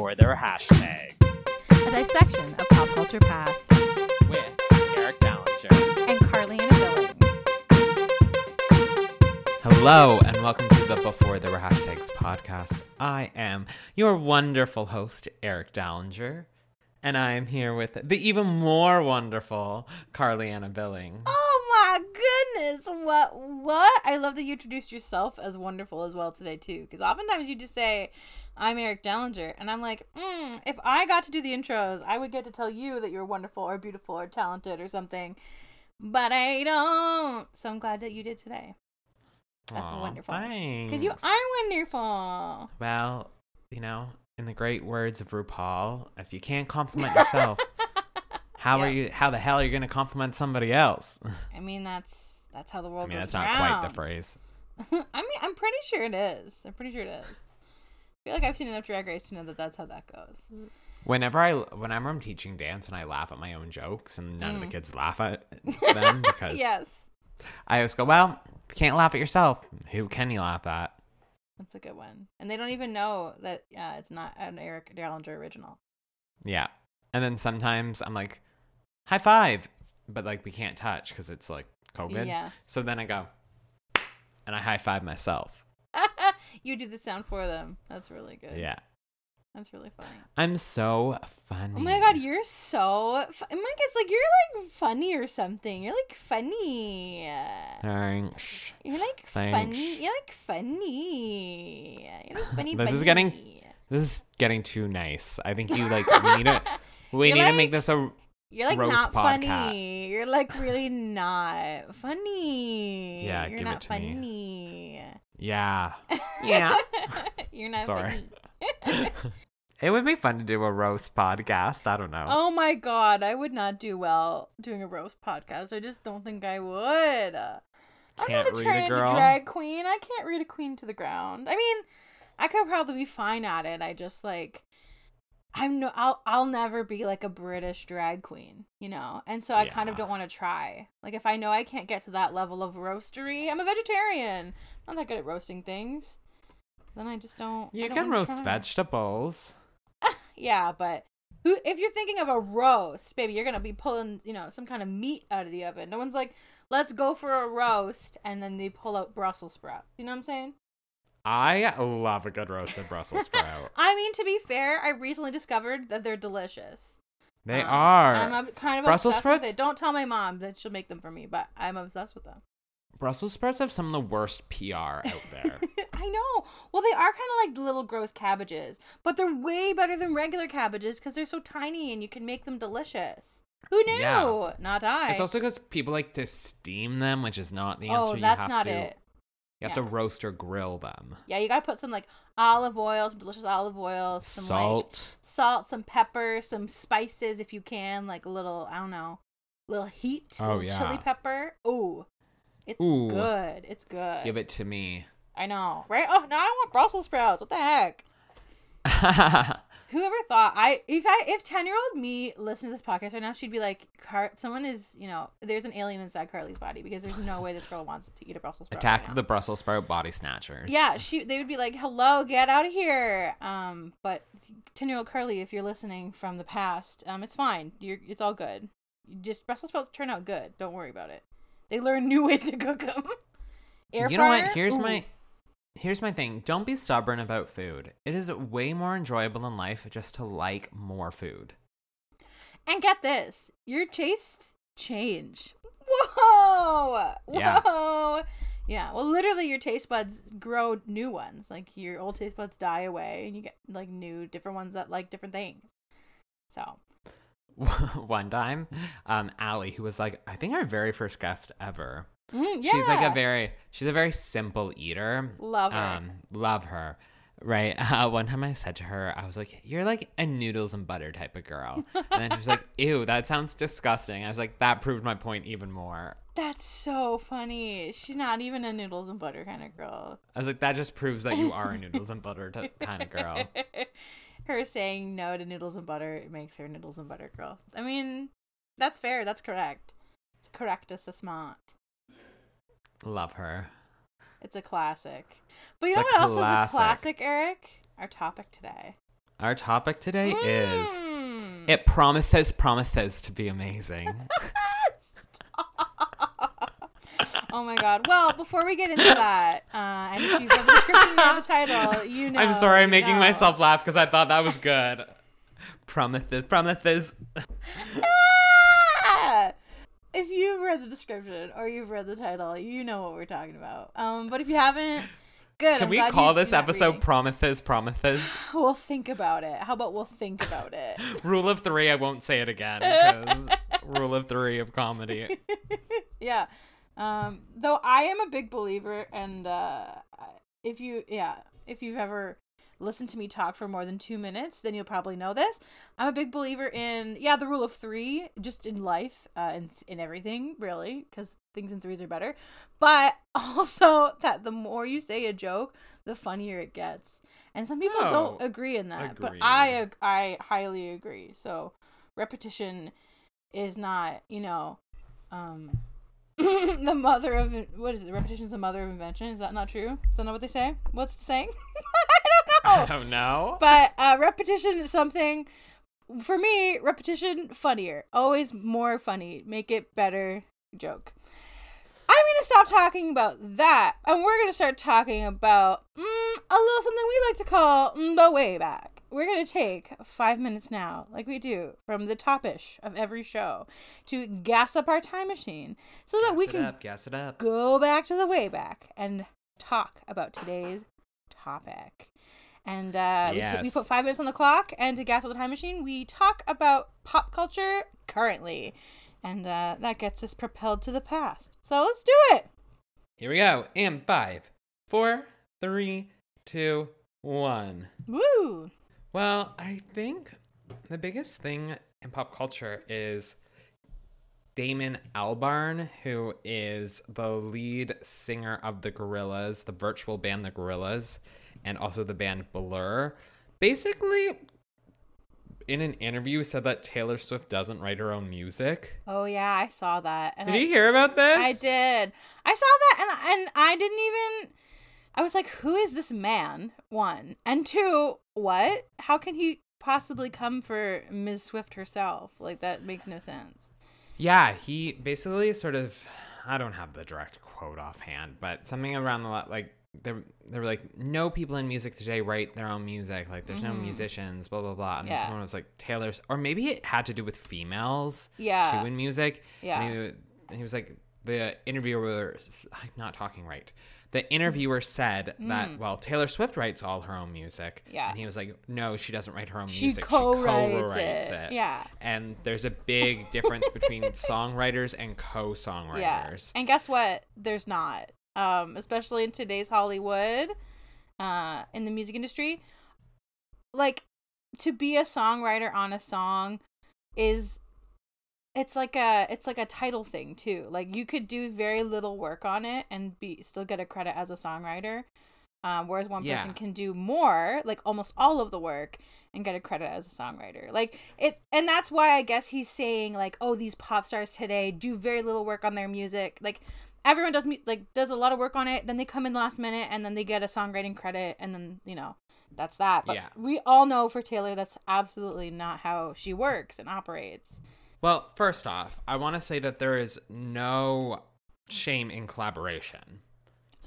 before there were hashtags a dissection of pop culture past, with Eric Dallinger. and Carly and Billing. Hello, and welcome to the Before There Were Hashtags podcast. I am your wonderful host, Eric Dallinger, and I am here with the even more wonderful Carly Anna Billings. Oh my goodness! What? What? I love that you introduced yourself as wonderful as well today too. Because oftentimes you just say, "I'm Eric Dallinger," and I'm like, mm, if I got to do the intros, I would get to tell you that you're wonderful or beautiful or talented or something. But I don't. So I'm glad that you did today. That's Aw, wonderful. Because you are wonderful. Well, you know, in the great words of RuPaul, if you can't compliment yourself, how Yeah. are you? How the hell are you going to compliment somebody else? I mean, that's that's how the world I mean, that's not quite the phrase. I mean, I'm pretty sure it is. I'm pretty sure it is. I feel like I've seen enough Drag Race to know that that's how that goes. Whenever I, whenever I'm teaching dance and I laugh at my own jokes and none of the Mm. kids laugh at them because yes, I always go, well, you can't laugh at yourself. Who can you laugh at? that's a good one. And they don't even know that uh, it's not an Eric Dallinger original. Yeah. And then sometimes I'm like, high five, but like we can't touch because it's like COVID. Yeah. So then I go, and I high five myself. you do the sound for them. That's really good. Yeah. That's really funny. I'm so funny. Oh my god, you're so. Fu- Mike, it's like you're like funny or something. You're like funny. Thanks. You're like Thanks. funny. You're like funny. You're like funny. This is getting- This is getting too nice. I think you like we need to we You're need to make this a You're like roast not podcast. funny. You're like really not funny. Yeah, you're give it not to me. funny. yeah. Yeah. you're not Sorry. funny. It would be fun to do a roast podcast. I don't know. Oh my god, I would not do well doing a roast podcast. I just don't think I would. I'm Can't not a read a trained girl? drag queen. I can't read a queen to the ground. I mean, I could probably be fine at it. I just like I'm no I'll I'll never be like a British drag queen, you know. And so I kind of don't want to try. Like if I know I can't get to that level of roastery, I'm a vegetarian. I'm not that good at roasting things. Then I just don't you don't can roast try. vegetables. Yeah, but who if you're thinking of a roast, baby, you're gonna be pulling, you know, some kind of meat out of the oven. No one's like, let's go for a roast, and then they pull out Brussels sprout. You know what I'm saying? I love a good roasted Brussels sprout. I mean, to be fair, I recently discovered that they're delicious. They Um, are. I'm kind of Brussels obsessed with it. Don't tell my mom that she'll make them for me, but I'm obsessed with them. Brussels sprouts have some of the worst PR out there. I know. Well, they are kind of like little gross cabbages, but they're way better than regular cabbages because they're so tiny and you can make them delicious. Who knew? Yeah. Not I. it's also because people like to steam them, which is not the answer. oh, you that's not to, it. You have Yeah. to roast or grill them. Yeah, you gotta put some like olive oil, some delicious olive oil, some like Salt. salt, some pepper, some spices if you can, like a little I don't know, little heat, Oh, little chili pepper. Ooh, it's Ooh. good. It's good. Give it to me. I know, right? Oh, now I want Brussels sprouts. What the heck? Whoever thought I if I if ten year old me listened to this podcast right now, she'd be like, Car- someone is you know, there's an alien inside Carly's body because there's no way this girl wants to eat a Brussels sprout. Attack right of the Brussels sprout body snatchers. Yeah, she they would be like, "Hello, get out of here." Um, but ten year old Carly, if you're listening from the past, um, it's fine. You're it's all good. You Just Brussels sprouts turn out good. Don't worry about it. They learn new ways to cook them. Air you know what? Here's Ooh. my here's my thing. Don't be stubborn about food. It is way more enjoyable in life just to like more food. and get this, your tastes change. Whoa, Yeah. whoa. Yeah, well, literally, your taste buds grow new ones. Like your old taste buds die away, and you get like new, different ones that like different things. So, One time, um, Allie, who was like, I think our very first guest ever. Mm, She's like a very, she's a very simple eater. Love her. Um, love her. Right. Uh, one time I said to her, I was like, "You're like a noodles and butter type of girl," and then she was like, "Ew, that sounds disgusting." I was like, "That proved my point even more." That's so funny. She's not even a noodles and butter kind of girl. I was like, "That just proves that you are a noodles and butter t- kind of girl." her saying no to noodles and butter makes her noodles and butter girl. I mean, that's fair. That's correct. It's correct as a smart. Love her. It's a classic. But you It's know what else is a classic. classic, Eric? Our topic today. Our topic today is Mm. it promises promises to be amazing. Oh my god. Well, before we get into that, uh, and if you've read the description or the title, you know. I'm sorry, I'm making know. myself laugh because I thought that was good. Promises, promises. If you've read the description or you've read the title, you know what we're talking about. Um, but if you haven't, good. Can I'm we call this episode reading. Prometheus? Promises? We'll think about it. How about we'll think about it? Rule of three, I won't say it again because rule of three of comedy. yeah. Um, though I am a big believer, and uh, if you, yeah, if you've ever listened to me talk for more than two minutes, then you'll probably know this. I'm a big believer in, yeah, the rule of three, just in life, uh, in in everything, really, because things in threes are better. But also that the more you say a joke, the funnier it gets. And some people don't Oh, agree in that, but. I I highly agree. So repetition is not, you know, um the mother of what is it? Repetition is the mother of invention. Is that not true? Is that not what they say? What's the saying? I don't know. But uh, repetition is something. For me, repetition funnier. Always more funny. Make it better. Joke. I'm gonna stop talking about that, and we're gonna start talking about mm, a little something we like to call mm, the way back. We're gonna take five minutes now, like we do from the topish of every show, to gas up our time machine, so that we gas can up, gas it up. go back to the way back and talk about today's topic. And uh, we, t- we put five minutes on the clock, and to gas up the time machine, we talk about pop culture currently. And uh, that gets us propelled to the past. So let's do it. Here we go. And five, four, three, two, one. Woo! Well, I think the biggest thing in pop culture is Damon Albarn, who is the lead singer of the Gorillaz, the virtual band The Gorillaz, and also the band Blur. Basically, in an interview, said that Taylor Swift doesn't write her own music. Oh yeah, I saw that. And Did I, you hear about this? I did. I saw that, and and I didn't even. I was like, "Who is this man?" One and two. What? How can he possibly come for Ms. Swift herself? Like that makes no sense. Yeah, he basically sort of I don't have the direct quote offhand, but something around the like they they were like no people in music today write their own music like there's no musicians blah blah blah and then Mm-hmm. Yeah. someone was like Taylor's or maybe it had to do with females Yeah. too in music Yeah. and he, and he was like the interviewer I'm not talking right the interviewer said that well Taylor Swift writes all her own music Mm. Yeah. and he was like no she doesn't write her own She music co-writes she co-writes it. it Yeah. and there's a big difference between songwriters and co-songwriters. Yeah. And guess what? There's not. Um, especially in today's Hollywood, uh, in the music industry. Like to be a songwriter on a song is it's like a it's like a title thing too. Like you could do very little work on it and be still get a credit as a songwriter. Um, whereas one Yeah. person can do more, like almost all of the work, and get a credit as a songwriter. Like it, and that's why I guess he's saying like, oh, these pop stars today do very little work on their music. Like everyone does, like does a lot of work on it, then they come in last minute, and then they get a songwriting credit, and then you know that's that. But Yeah. we all know for Taylor, that's absolutely not how she works and operates. Well, first off, I want to say that there is no shame in collaboration.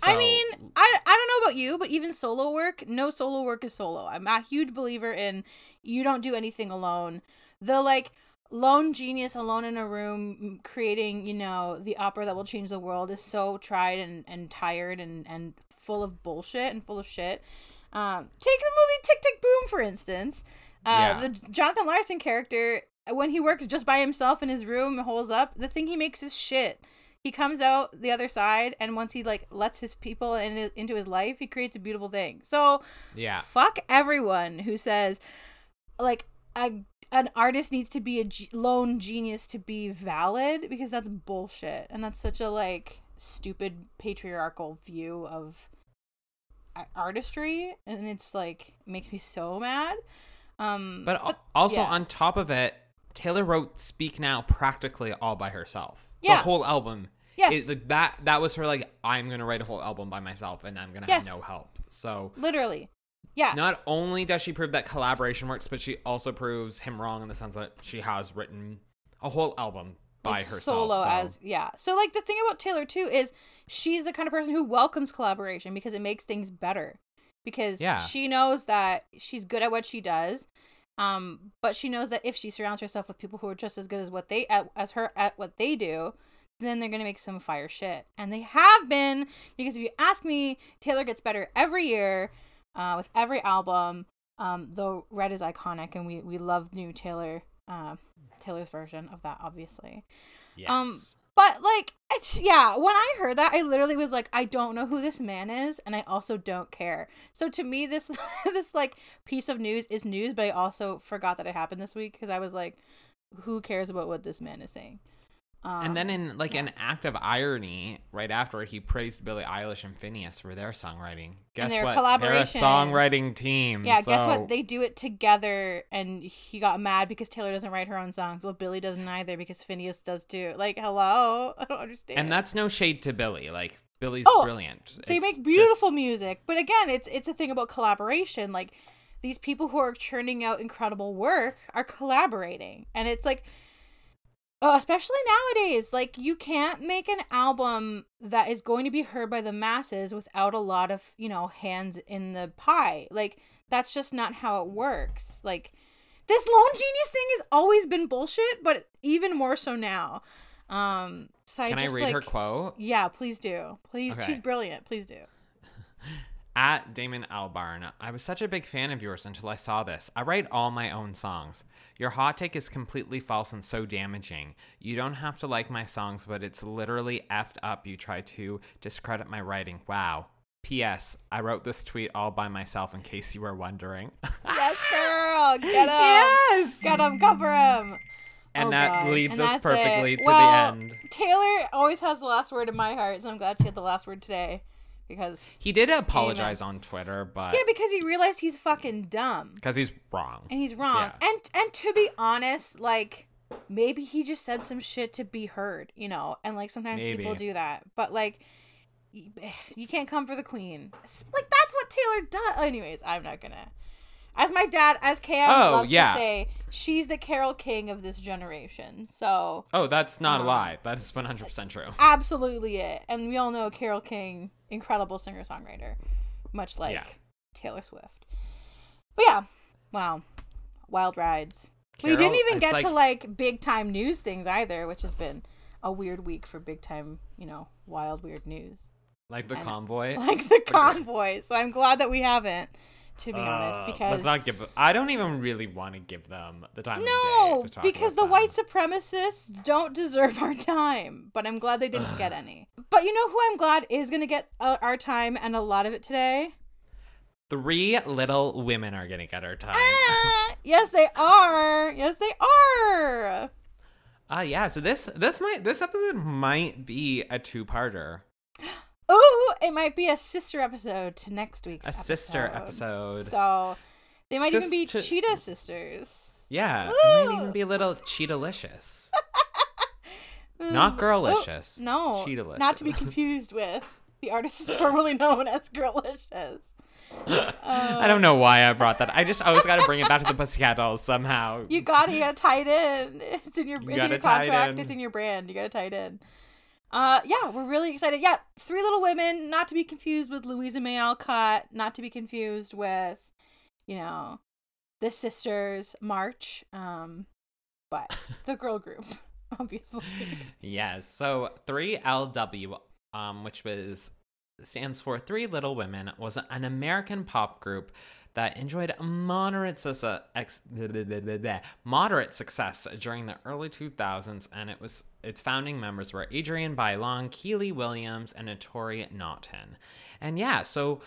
I mean, I I don't know about you, but even solo work, no solo work is solo. I'm a huge believer in you don't do anything alone. The like lone genius alone in a room creating, you know, the opera that will change the world is so tried and, and tired and, and full of bullshit and full of shit. Um, take the movie Tick Tick Boom, for instance. Uh, Yeah. The Jonathan Larson character, when he works just by himself in his room and holds up, the thing he makes is shit he comes out the other side and once he like lets his people in, into his life he creates a beautiful thing so yeah. fuck everyone who says like a, an artist needs to be a g- lone genius to be valid because that's bullshit and that's such a like stupid patriarchal view of artistry and it's like makes me so mad um But, al- also yeah. on top of it, Taylor wrote "Speak Now" practically all by herself. Yeah. The whole album. Yes. Is like that. That was her like, I'm gonna write a whole album by myself, and I'm gonna Yes. have no help. So literally Yeah. Not only does she prove that collaboration works, but she also proves him wrong in the sense that she has written a whole album by like, herself. solo so- as yeah so like the thing about taylor too is she's the kind of person who welcomes collaboration because it makes things better because Yeah. she knows that she's good at what she does um but she knows that if she surrounds herself with people who are just as good as what they at, as her at what they do then they're gonna make some fire shit and they have been because if you ask me taylor gets better every year uh, with every album um though red is iconic and we we love new taylor uh, taylor's version of that obviously. Yes. um, but like it's yeah when i heard that i literally was like i don't know who this man is and i also don't care. So to me this this like piece of news is news but i also forgot that it happened this week because i was like who cares about what this man is saying um, and then in like yeah. an act of irony, right after he praised Billie Eilish and Finneas for their songwriting. Guess their what? They're a songwriting team. yeah guess what they do it together and he got mad because taylor doesn't write her own songs well billie doesn't either because finneas does too like hello i don't understand and that's no shade to Billie. Like Billie's Oh, brilliant. they It's make just- beautiful music but again it's it's a thing about collaboration like these people who are churning out incredible work are collaborating and it's like oh, especially nowadays like you can't make an album that is going to be heard by the masses without a lot of you know hands in the pie like that's just not how it works like this lone genius thing has always been bullshit but even more so now um so I Can I, just read like her quote? yeah, please do. Please, Okay. she's brilliant. Please do. At Damon Albarn, I was such a big fan of yours until I saw this. I write all my own songs. Your hot take is completely false and so damaging. You don't have to like my songs, but it's literally effed up. You try to discredit my writing. Wow. P.S. I wrote this tweet all by myself in case you were wondering. Yes, girl, get him. yes! Get him. Cover him. And Oh, that God. leads And us perfectly it. to Well, the end. Taylor always has the last word in my heart, so I'm glad she had the last word today because He did apologize on Twitter, but yeah, because he realized he's fucking dumb because he's wrong. and he's wrong. Yeah. And and to be honest, like maybe he just said some shit to be heard, you know. And like sometimes people do that, but like. You can't come for the queen. Like that's what Taylor does. Anyways, I'm not gonna. As my dad, as Cam Oh, loves yeah. to say, she's the Carole King of this generation. So Oh, that's not a Um, lie. That is 100% true. absolutely it. And we all know Carole King, incredible singer songwriter, much like Yeah. Taylor Swift. But yeah, wow, wild rides. we didn't even get to like- like big time news things either, which has been a weird week for big time, you know, wild weird news Like the and- convoy. like the convoy. So I'm glad that we haven't, to be honest, Uh, because let's not give. I don't even really want to give them the time. No, of day to talk because the about white supremacists don't deserve our time. But I'm glad they didn't get any. But you know who I'm glad is going to get uh, our time and a lot of it today? three little women are gonna get our time. Ah, yes, they are. Yes, they are. Ah, yeah. So this this might this episode might be a two parter, Ooh, it might be a sister episode to next week's a sister episode. So they might even be Sis- cheetah sisters. yeah, it might even be a little cheetah-licious. Not girlicious. Mm. No, Cheetah-licious. not to be confused with the artist formerly known as Girlicious. I don't know why I brought that. I just always got to bring it back to the Pussycat Dolls somehow. You got gotta tie it in. It's in your. You It's in your tie it contract. in. It's in your brand. You gotta tie it in. Uh, yeah, we're really excited. Yeah, Three Little Women, not to be confused with Louisa May Alcott, not to be confused with, you know, the Sisters March. Um, but the girl group, obviously. Yes. So 3LW, um, which was stands for Three Little Women, was an American pop group that enjoyed moderate success, ex, blah, blah, blah, blah, blah, moderate success during the early 2000s, and it was its founding members were Adrienne Bailon, Kiely Williams, and Tori Naughton. And yeah, so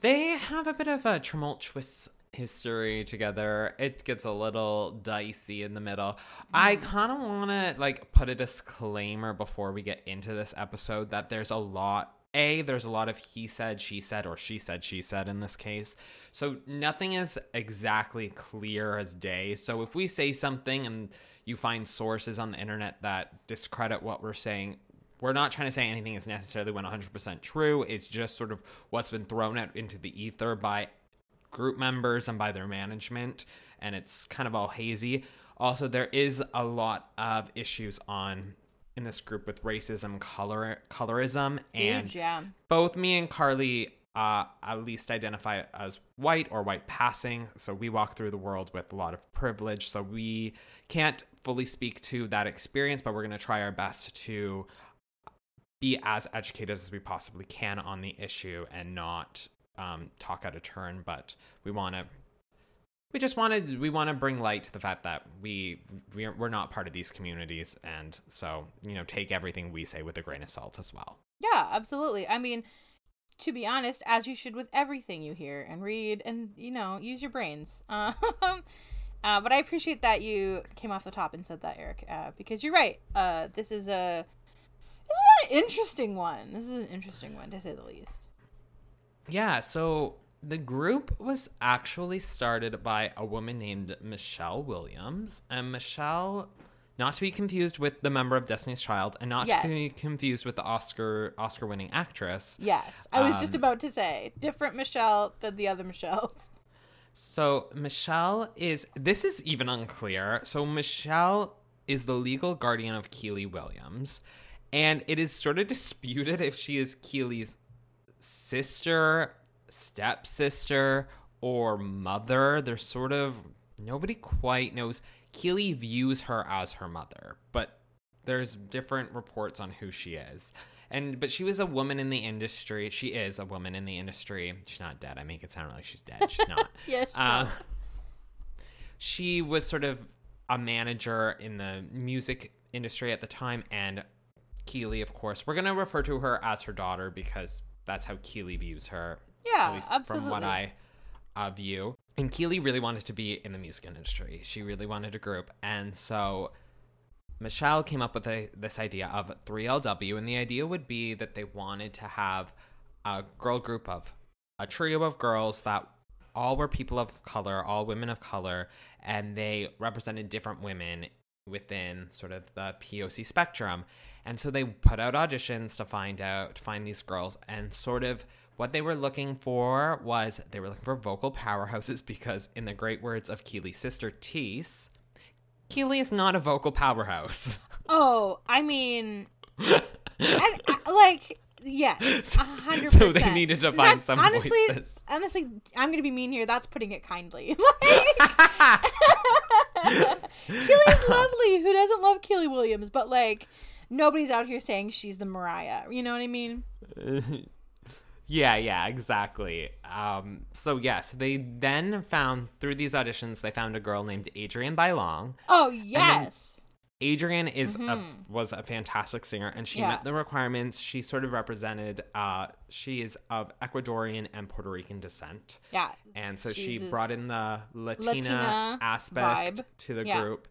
they have a bit of a tumultuous history together. It gets a little dicey in the middle. I mm. kind of want to like put a disclaimer before we get into this episode that there's a lot a there's a lot of he said, she said or she said, she said in this case. So nothing is exactly clear as day. So if we say something and you find sources on the internet that discredit what we're saying, we're not trying to say anything is necessarily 100% true. It's just sort of what's been thrown out into the ether by group members and by their management, and it's kind of all hazy. Also, there is a lot of issues on in this group with racism, color colorism, and Huge, yeah. both me and Carly uh, at least identify as white or white passing. So we walk through the world with a lot of privilege. So we can't fully speak to that experience, but we're going to try our best to be as educated as we possibly can on the issue and not um, talk out of turn. But we want to. We just wanted we want to bring light to the fact that we we're, we're not part of these communities, and so you know take everything we say with a grain of salt as well. Yeah, absolutely. I mean, to be honest, as you should with everything you hear and read, and you know, use your brains. Um, uh, but I appreciate that you came off the top and said that, Eric, uh, because you're right. Uh, this is a this is an interesting one. This is an interesting one to say the least. Yeah, so the group was actually started by a woman named Michelle Williams. And Michelle, not to be confused with the member of Destiny's Child, and not Yes. to be confused with the Oscar Oscar winning actress. Yes, I was just Um, about to say different Michelle than the other Michelles. So Michelle is this is even unclear. So Michelle is the legal guardian of Kiely Williams, and it is sort of disputed if she is Kiely's sister, stepsister, or mother. There's sort of nobody quite knows. Kiely views her as her mother, but there's different reports on who she is. And but she was a woman in the industry. She is a woman in the industry. She's not dead. I make it sound like she's dead. She's not. Yes, Uh, she was sort of a manager in the music industry at the time, and Kiely, of course, we're gonna refer to her as her daughter because that's how Kiely views her. Yeah, at least absolutely. From what I uh, view, and Kiely really wanted to be in the music industry. She really wanted a group, and so Michelle came up with a, this idea of 3LW, and the idea would be that they wanted to have a girl group of a trio of girls that all were people of color, all women of color, and they represented different women within sort of the POC spectrum. And so they put out auditions to find out, to find these girls, and sort of what they were looking for was they were looking for vocal powerhouses because, in the great words of Kiely's sister Tease, Kiely is not a vocal powerhouse. Oh, I mean, I, I- uh, like, yes, hundred so they needed to find That- some honestly, voices. honestly, I'm gonna be mean here. That's putting it kindly. Kiely's lovely. Who doesn't love Kiely Williams? But like, nobody's out here saying she's the Mariah. You know what I mean? Yeah, yeah, exactly. Um, so yes, they then found through these auditions, they found a girl named Adrienne Bailon. Oh yes. Adrienne is a, was a fantastic singer, and she Mm-hmm. Yeah. met the requirements. She sort of represented. Uh, she is of Ecuadorian and Puerto Rican descent. yeah. and so she's she brought in the Latina, Latina aspect vibe. to the Yeah. group.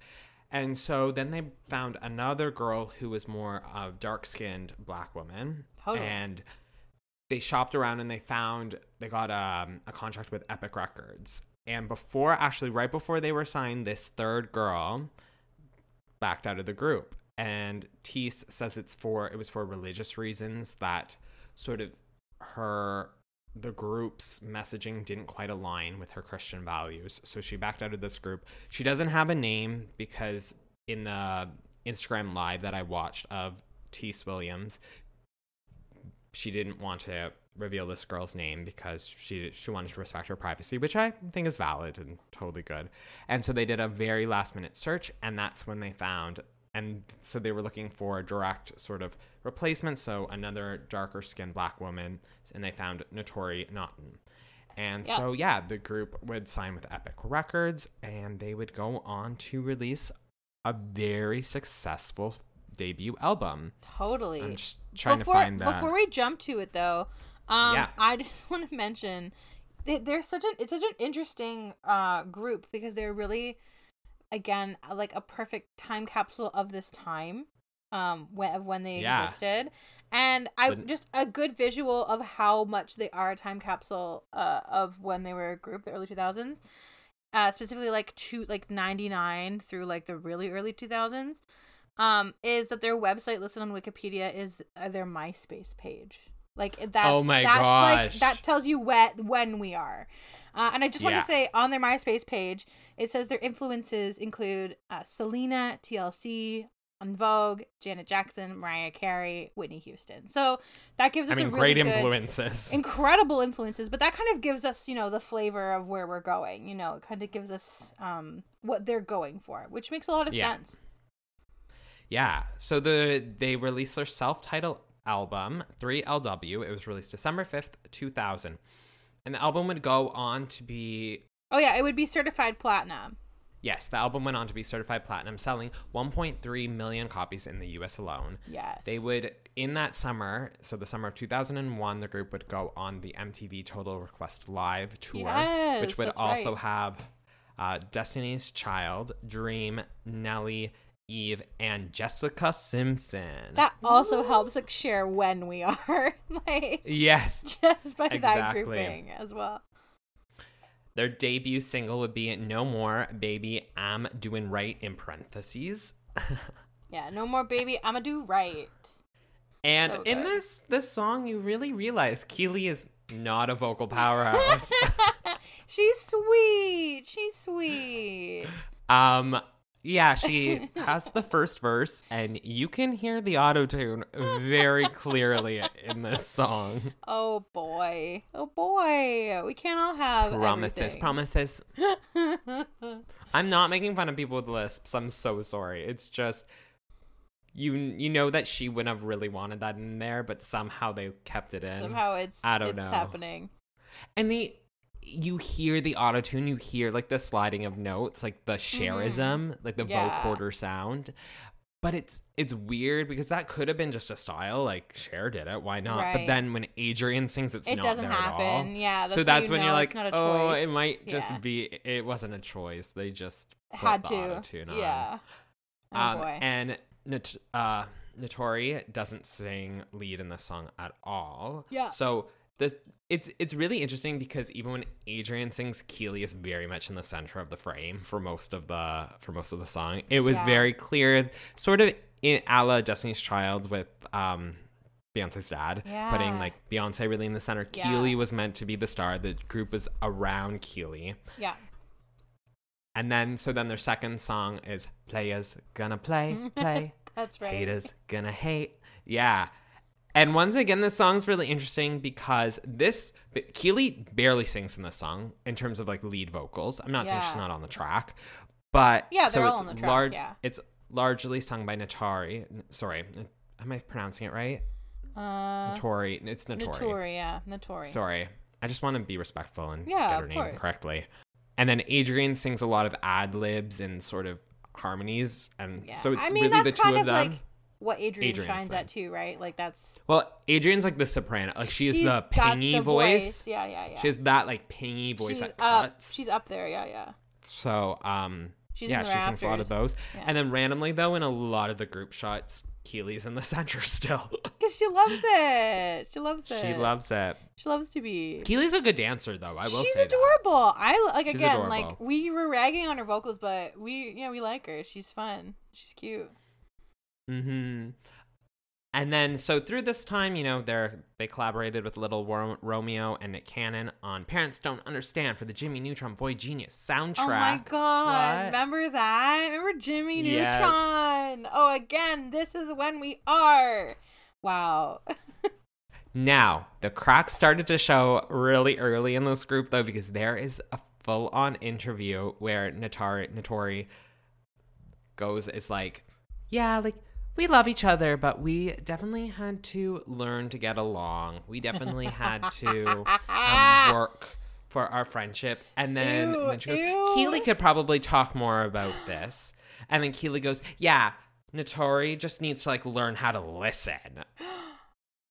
And so then they found another girl who was more of dark-skinned black woman, Totally. and they shopped around and they found they got um, a contract with Epic Records. And before, actually, right before they were signed, this third girl backed out of the group. And Teese says it's for it was for religious reasons that sort of her the group's messaging didn't quite align with her Christian values. So she backed out of this group. She doesn't have a name because in the Instagram live that I watched of Teese Williams, she didn't want to reveal this girl's name because she she wanted to respect her privacy, which I think is valid and totally good. And so they did a very last minute search, and that's when they found. And so they were looking for a direct sort of replacement, so another darker skinned black woman, and they found Naturi Naughton. And Yeah. so, yeah, the group would sign with Epic Records, and they would go on to release a very successful debut album. Totally. I'm just trying before, to find that. Before we jump to it, though, um, Yeah. I just want to mention they, they're such an it's such an interesting uh group because they're really again like a perfect time capsule of this time um when, of when they Yeah. existed and i The- just a good visual of how much they are a time capsule uh of when they were a group the early 2000s uh specifically like two like 99 through like the really early 2000s um is that their website listed on wikipedia is uh, their myspace page like that's Oh my that's like that tells you when when we are Uh, and I just want Yeah. to say on their MySpace page, it says their influences include uh, Selena, TLC, En Vogue, Janet Jackson, Mariah Carey, Whitney Houston. So that gives I us mean, a really great good, influences. incredible influences. But that kind of gives us, you know, the flavor of where we're going. You know, it kind of gives us um, what they're going for, which makes a lot of Yeah. sense. Yeah. So the they released their self-titled album, 3LW. It was released December 5th, 2000. And the album would go on to be Oh yeah, it would be certified platinum. yes, the album went on to be certified platinum, selling 1.3 million copies in the US alone. Yes. They would in that summer, so the summer of 2001, the group would go on the MTV Total Request Live tour, Yes, which would also right. have uh, Destiny's Child, Dream, Nelly, Eve, and Jessica Simpson. That also helps like share when we are like yes. just by that grouping as well. Their debut single would be No More Baby I'm Doing Right in parentheses. Yeah, no more baby. I'ma do right. And So in this this song you really realize Keely is not a vocal powerhouse. She's sweet. She's sweet. um yeah, she has the first verse and you can hear the auto tune very clearly in this song. Oh boy. Oh boy. We can't all have Prometheus. Prometheus. I'm not making fun of people with lisps. I'm so sorry. It's just you you know that she wouldn't have really wanted that in there, but somehow they kept it in. Somehow it's I don't it's know. happening. And the you hear the auto tune, you hear like the sliding of notes, like the sharism, like the Mm-hmm. Yeah. vocoder sound. But it's it's weird because that could have been just a style, like Cher did it, why not? But then when Adrienne sings, it's It not doesn't there at all. Yeah. That's so that's you when you're like, not a oh, choice. it might just Yeah. be. It wasn't a choice. They just put had the to. on. Yeah. Oh um, boy. and Nat- uh, Naturi doesn't sing lead in the song at all. Yeah. So the it's it's really interesting because even when Adrienne sings, Kiely is very much in the center of the frame for most of the for most of the song. It was Yeah. very clear, sort of in a la Destiny's Child with um Beyonce's dad, putting like Beyonce really in the center. Yeah. Kiely was meant to be the star. The group was around Kiely. yeah. And then, so then their second song is Players Gonna Play, Play, That's right. Haters Gonna Hate. Yeah. And once again, this song's really interesting because this, Kiely barely sings in this song in terms of like lead vocals. I'm not saying she's not on the track, but Yeah, so they're all it's on the track, lar- yeah. It's largely sung by Naturi. Sorry, am I pronouncing it right? Uh, Naturi. It's Naturi. Naturi, yeah. Naturi. Sorry. I just want to be respectful and Yeah, get her name course. correctly. And then Adrienne sings a lot of ad libs and sort of harmonies. And Yeah. so it's I mean, really the two of of them. like what Adrienne Adrienne's shines thing. at too, right? Like that's well, Adrienne's like the soprano. Like she is she's the pingy the voice. Yeah, yeah, yeah. She has that like pingy voice she's that up. cuts. She's up there. Yeah, yeah. So um She's yeah, she sings a lot of those. Yeah. And then randomly though, in a lot of the group shots, Kiely's in the center still. Because she loves it. She loves it. she loves it. She loves to be. Kiely's a good dancer though. I will She's say that. adorable. I like She's again, like we were ragging on her vocals, but we yeah we like her. She's fun. She's cute. Mm-hmm. And then, so through this time, you know, they're they collaborated with Little Ro- Romeo and Nick Cannon on "Parents Don't Understand" for the Jimmy Neutron Boy Genius soundtrack. Oh my god! What? Remember that? Remember Jimmy Yes. Neutron? Oh, again, this is when we are. Wow. Now, the cracks started to show really early in this group, though, because there is a full-on interview where Naturi Naturi goes, "It's like, yeah, like." We love each other, but we definitely had to learn to get along. We definitely had to um, work for our friendship. And then, Ew, and then she goes, ew. Kiely could probably talk more about this. And then Kiely goes, Yeah, Naturi just needs to like learn how to listen.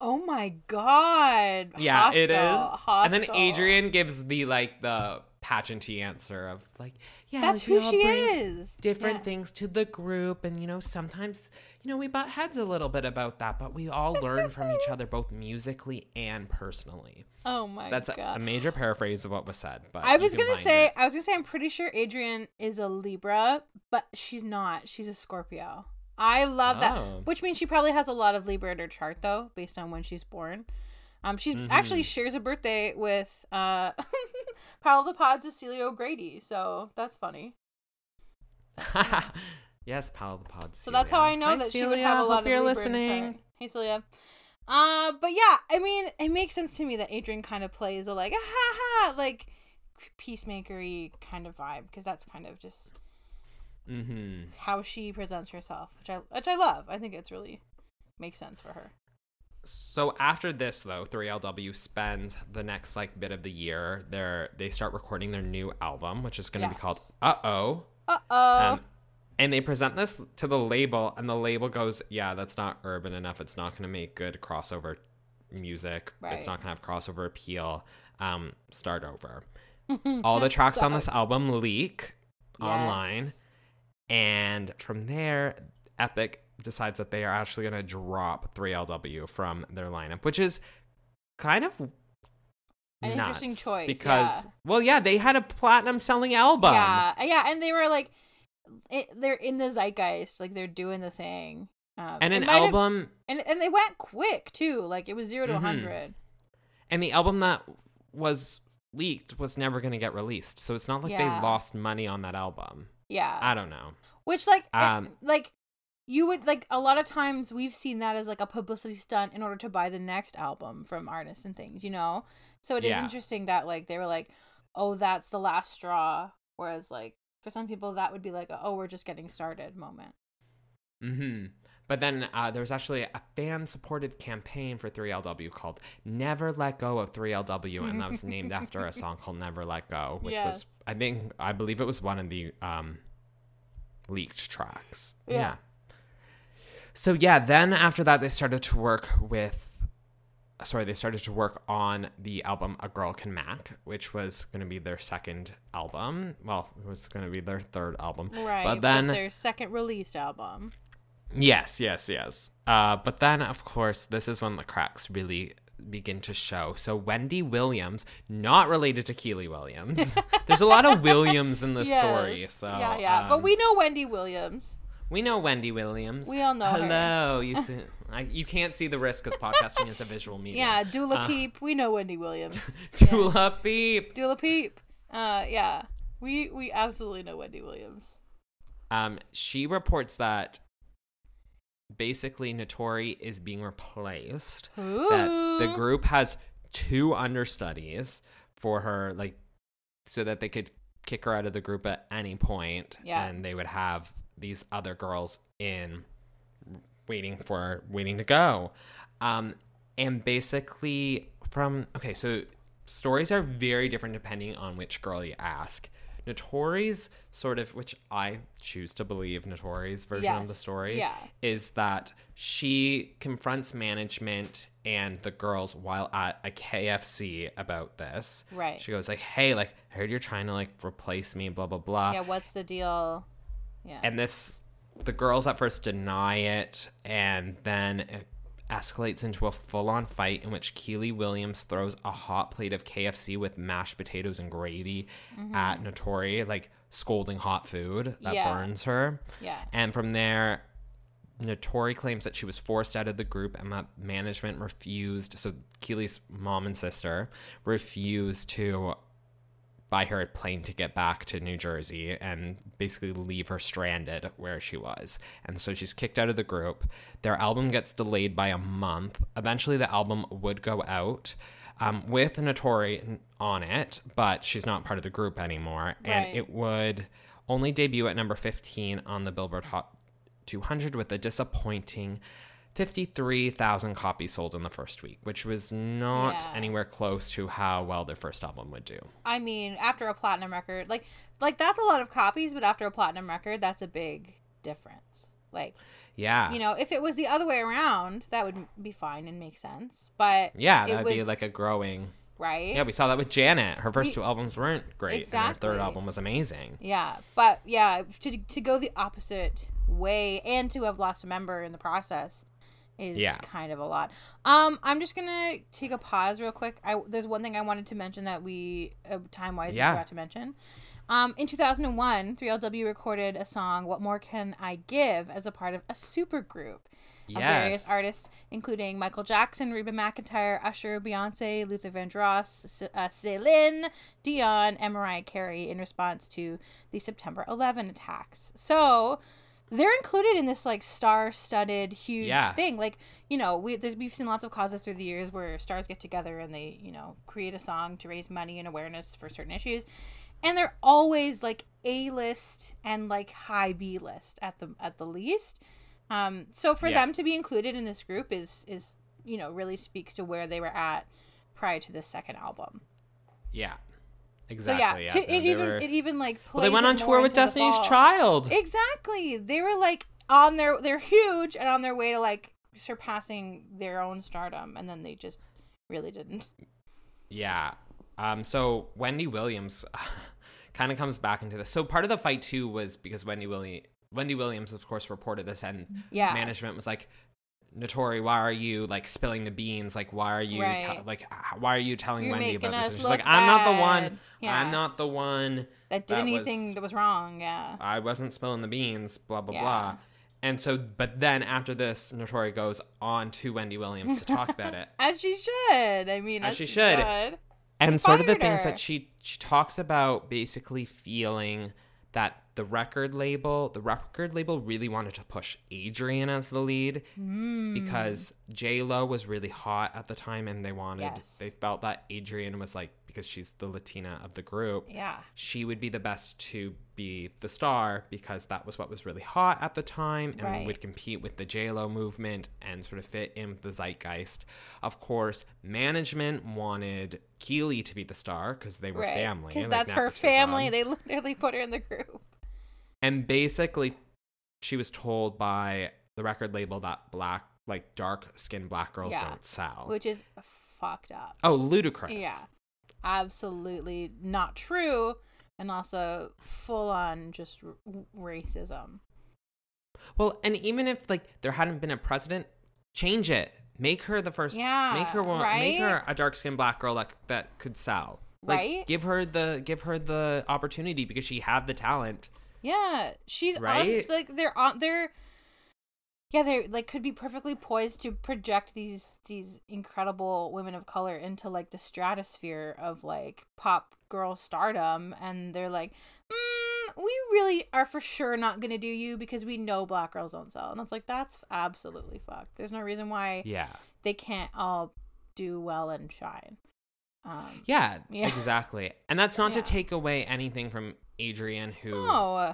Oh my god. Yeah, it is. Hostile, And then. Adrienne gives the like the pageanty answer of like, yeah, That's like, who she is. Different Yeah. things to the group, and you know, sometimes you know we butt heads a little bit about that, but we all learn from each other both musically and personally. Oh my God. That's a, god. a major paraphrase of what was said. But I was gonna say, it. I was gonna say, I'm pretty sure Adrienne is a Libra, but she's not. She's a Scorpio. I love that, Oh. which means she probably has a lot of Libra in her chart, though, based on when she's born. Um, she's Mm-hmm. actually shares a birthday with uh, of the Pod Cecilia O'Grady, so that's funny. yes, pal of the pod. So that's how I know Hi, that she would have a lot Hope of you're listening. Hey, Celia. Uh, but yeah, I mean, it makes sense to me that Adrienne kind of plays a like, ah, ha ha, like peacemakery kind of vibe because that's kind of just Mm-hmm. how she presents herself, which I which I love. I think it's really makes sense for her. So after this though, 3LW spends the next like bit of the year. They're they start recording their new album, which is going to be called Uh Oh. Uh oh. Um, and they present this to the label, and the label goes, "Yeah, that's not urban enough. It's not going to make good crossover music. Right. It's not going to have crossover appeal. Um, start over." All the tracks on this album leak online, and from there, Epic decides that they are actually going to drop 3LW from their lineup, which is kind of An interesting choice, because yeah. well, yeah, they had a platinum selling album. Yeah, yeah, and they were like, it, they're in the zeitgeist, like they're doing the thing. Um, And an album and and they went quick too. Like it was 0 to Mhm. a hundred. And the album that was leaked was never going to get released. So it's not like Yeah. they lost money on that album. Yeah, I don't know. which like it- Um, like you would like a lot of times we've seen that as like a publicity stunt in order to buy the next album from artists and things, you know. So it is Yeah. interesting that like they were like, oh, that's the last straw, whereas like for some people that would be like, a, oh, we're just getting started moment. mm-hmm But then uh, there was actually a fan supported campaign for 3LW called Never Let Go of 3LW. And that was named after a song called Never Let Go, which Yeah. was, I think, I believe it was one of the um, leaked tracks. Yeah. So, yeah, then after that, they started to work with. Sorry, they started to work on the album A Girl Can Mack, which was going to be their second album. Well, it was going to be their third album. Right. But then their second released album. Yes, yes, yes. Uh, but then, of course, this is when the cracks really begin to show. So Wendy Williams, not related to Kiely Williams. There's a lot of Williams in the story. Yes. So yeah, yeah. but um, we know Wendy Williams. we know Wendy Williams. We all know her. Hello. You see, I, you can't see the risk because podcasting is a visual medium. Yeah, Dula Uh, Peep. We know Wendy Williams. Dula Peep. Dula Peep. Uh, yeah. We we absolutely know Wendy Williams. Um, she reports that basically Naturi is being replaced. that the group has two understudies for her like so that they could kick her out of the group at any point Yeah. and they would have these other girls in waiting for waiting to go um and basically from okay so stories are very different depending on which girl you ask Naturi's sort of, which I choose to believe Naturi's version of the story, Yeah. is that she confronts management and the girls while at a KFC about this. Right. She goes like, "Hey, like I heard you're trying to like replace me, blah blah blah." Yeah, what's the deal? Yeah. And this, the girls at first deny it, and then it escalates into a full-on fight in which Kiely Williams throws a hot plate of KFC with mashed potatoes and gravy mm-hmm. at Naturi, like scolding hot food that Yeah. burns her. yeah. And from there, Naturi claims that she was forced out of the group and that management refused. So Kiely's mom and sister refused to buy her a plane get back to New Jersey and basically leave her stranded where she was. And so she's kicked out of the group. Their album gets delayed by a month. Eventually, the album would go out. Um, with Naturi on it, but she's not part of the group anymore. And it would only debut at number 15 on the Billboard Hot 200 with a disappointing 53,000 copies sold in the first week, which was not Yeah. anywhere close to how well their first album would do. I mean, after a platinum record, like like that's a lot of copies, but after a platinum record, that's a big difference. Like, Yeah. you know, if it was the other way around, that would be fine and make sense. But yeah, that'd be like a growing. right. Yeah, we saw that with Janet. Her first We- two albums weren't great, and her third album was amazing. Yeah, but yeah, to to go the opposite way and to have lost a member in the process is Yeah. kind of a lot. Um, I'm just gonna take a pause real quick. I there's one thing I wanted to mention that we uh, time wise Yeah. we forgot to mention. Um, in 2001, 3LW recorded a song "What More Can I Give" as a part of a supergroup. of various artists, including Michael Jackson, Reba McEntire, Usher, Beyonce, Luther Vandross, uh, Celine Dion, and Mariah Carey in response to the September 11 attacks. So they're included in this like star-studded huge Yeah. thing. Like you know, we there's, we've seen lots of causes through the years where stars get together and they you know create a song to raise money and awareness for certain issues, and they're always like A list and like high B list at the at the least. Um, so for Yeah. them to be included in this group is is you know really speaks to where they were at prior to this second album. Yeah. So yeah, yeah. to, it they even were- it even like well, they went on tour with Destiny's. Child. Exactly. They were like on their they're huge and on their way to like surpassing their own stardom and then they just really didn't. Yeah. Um, so Wendy Williams kind of comes back into this. So part of the fight too was because Wendy Williams, Wendy Williams, of course, reported this, and Yeah. management was like, "Naturi, why are you like spilling the beans? Like, why are you Right. te- like, why are you telling You're Wendy about this?" And she's like, "I'm not the one. Yeah. I'm not the one. That did That anything was- that was wrong, yeah. I wasn't spilling the beans. Blah blah Yeah. blah." And so, but then after this, Naturi goes on to Wendy Williams to talk about it. As she should. I mean, As as, she she should. should. and sort of the things her. that she she talks about basically feeling that the record label the record label really wanted to push Adrienne as the lead Hmm. because J Lo was really hot at the time and they wanted Yes. they felt that Adrienne was like because she's the Latina of the group Yeah. she would be the best to be the star because that was what was really hot at the time and Right. would compete with the JLo movement and sort of fit in the zeitgeist. Of course, management wanted Kiely to be the star because they were Right. family. Because like that's her family. They literally put her in the group. And basically, she was told by the record label that black, like dark skinned black girls Yeah. don't sell. Which is fucked up. oh, ludicrous. Yeah. Absolutely not true. And also full on just r- racism. Well, and even if like there hadn't been a president, change it. Make her the first. Yeah, Make her one. Make her a dark skinned black girl that that could sell. Like, Right? Give her the give her the opportunity because she had the talent. Yeah, she's on, Right? like they're on they're yeah they're like could be perfectly poised to project these these incredible women of color into like the stratosphere of like pop girl stardom and they're like mm, we really are for sure not gonna do you because we know black girls don't sell and it's like that's absolutely fucked there's no reason why Yeah. they can't all do well and shine um Yeah. Yeah. Exactly. And that's not Yeah. to take away anything from Adrienne, who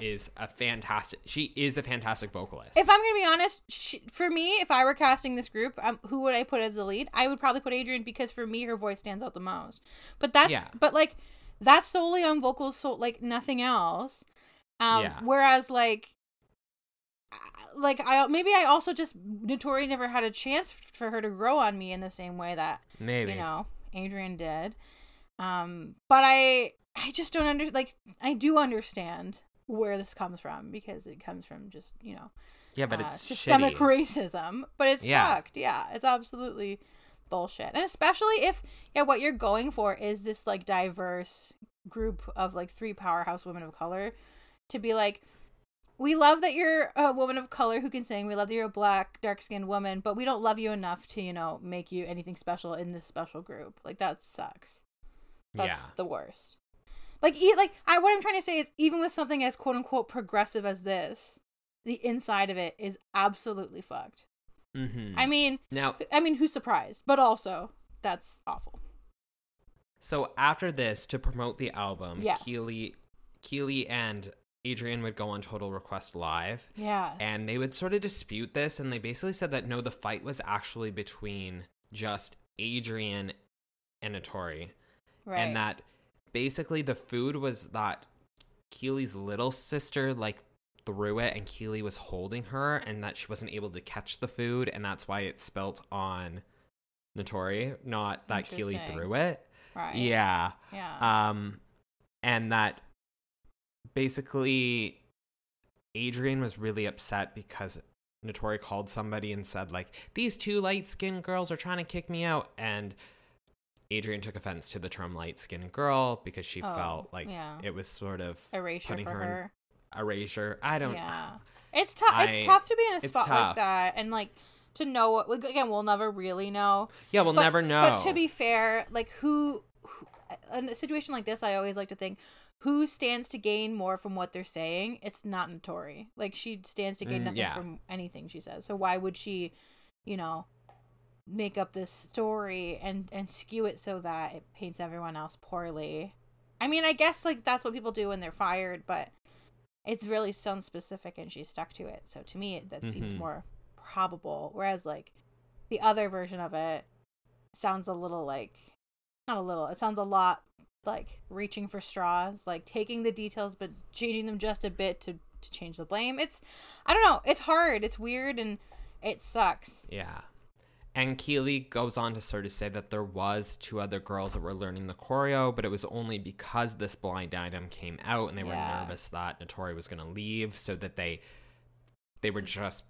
is No. a fantastic. She is a fantastic vocalist. If I'm gonna be honest, she, for me, if I were casting this group, um, who would I put as the lead? I would probably put Adrienne because for me, her voice stands out the most. But that's Yeah. but like that's solely on vocals, so like nothing else. Um, Yeah. Whereas like. uh, Like I maybe I also just Naturi never had a chance for her to grow on me in the same way that Maybe. you know Adrienne did, um. But I I just don't under like I do understand where this comes from because it comes from just you know yeah, but uh, it's systemic shitty. racism. But it's Yeah. fucked. Yeah, it's absolutely bullshit. And especially if yeah, what you're going for is this like diverse group of like three powerhouse women of color to be like we love that you're a woman of color who can sing. We love that you're a black, dark skinned woman, but we don't love you enough to, you know, make you anything special in this special group. Like that sucks. That's Yeah. the worst. Like, e- like I what I'm trying to say is, even with something as quote unquote progressive as this, the inside of it is absolutely fucked. Mm-hmm. I mean, now, I mean, who's surprised? But also, that's awful. So after this, to promote the album, Yes. Kiely, Kiely and Adrienne would go on Total Request Live, Yeah. and they would sort of dispute this, and they basically said that no, the fight was actually between just Adrienne and Naturi, right. and that basically the food was that Kiely's little sister like threw it, and Kiely was holding her, and that she wasn't able to catch the food, and that's why it spilt on Naturi, not that Kiely threw it. right. Yeah. Yeah. Um, and that basically Adrienne was really upset because Naturi called somebody and said, like, these two light skinned girls are trying to kick me out. And Adrienne took offense to the term light skinned girl because she Oh, felt like yeah. it was sort of Erasure putting for her, her. in erasure. I don't Yeah. It's tough. It's tough to be in a spot like that, and like to know what. Like, again, we'll never really know. Yeah, we'll But- never know. But to be fair, like who, who, in a situation like this, I always like to think who stands to gain more from what they're saying. It's not Naturi. Like she stands to gain Mm, nothing yeah. from anything she says. So why would she, you know, make up this story and and skew it so that it paints everyone else poorly? I mean, I guess like that's what people do when they're fired, but it's really sounds specific and she's stuck to it. So to me, that seems Mhm. more probable. Whereas like the other version of it sounds a little like not a little. It sounds a lot like reaching for straws, like taking the details but changing them just a bit to to change the blame. It's I don't know. It's hard. It's weird and it sucks. Yeah. And Kiely goes on to sort of say that there was two other girls that were learning the choreo, but it was only because this blind item came out and they were nervous that Naturi was going to leave, so that they they were just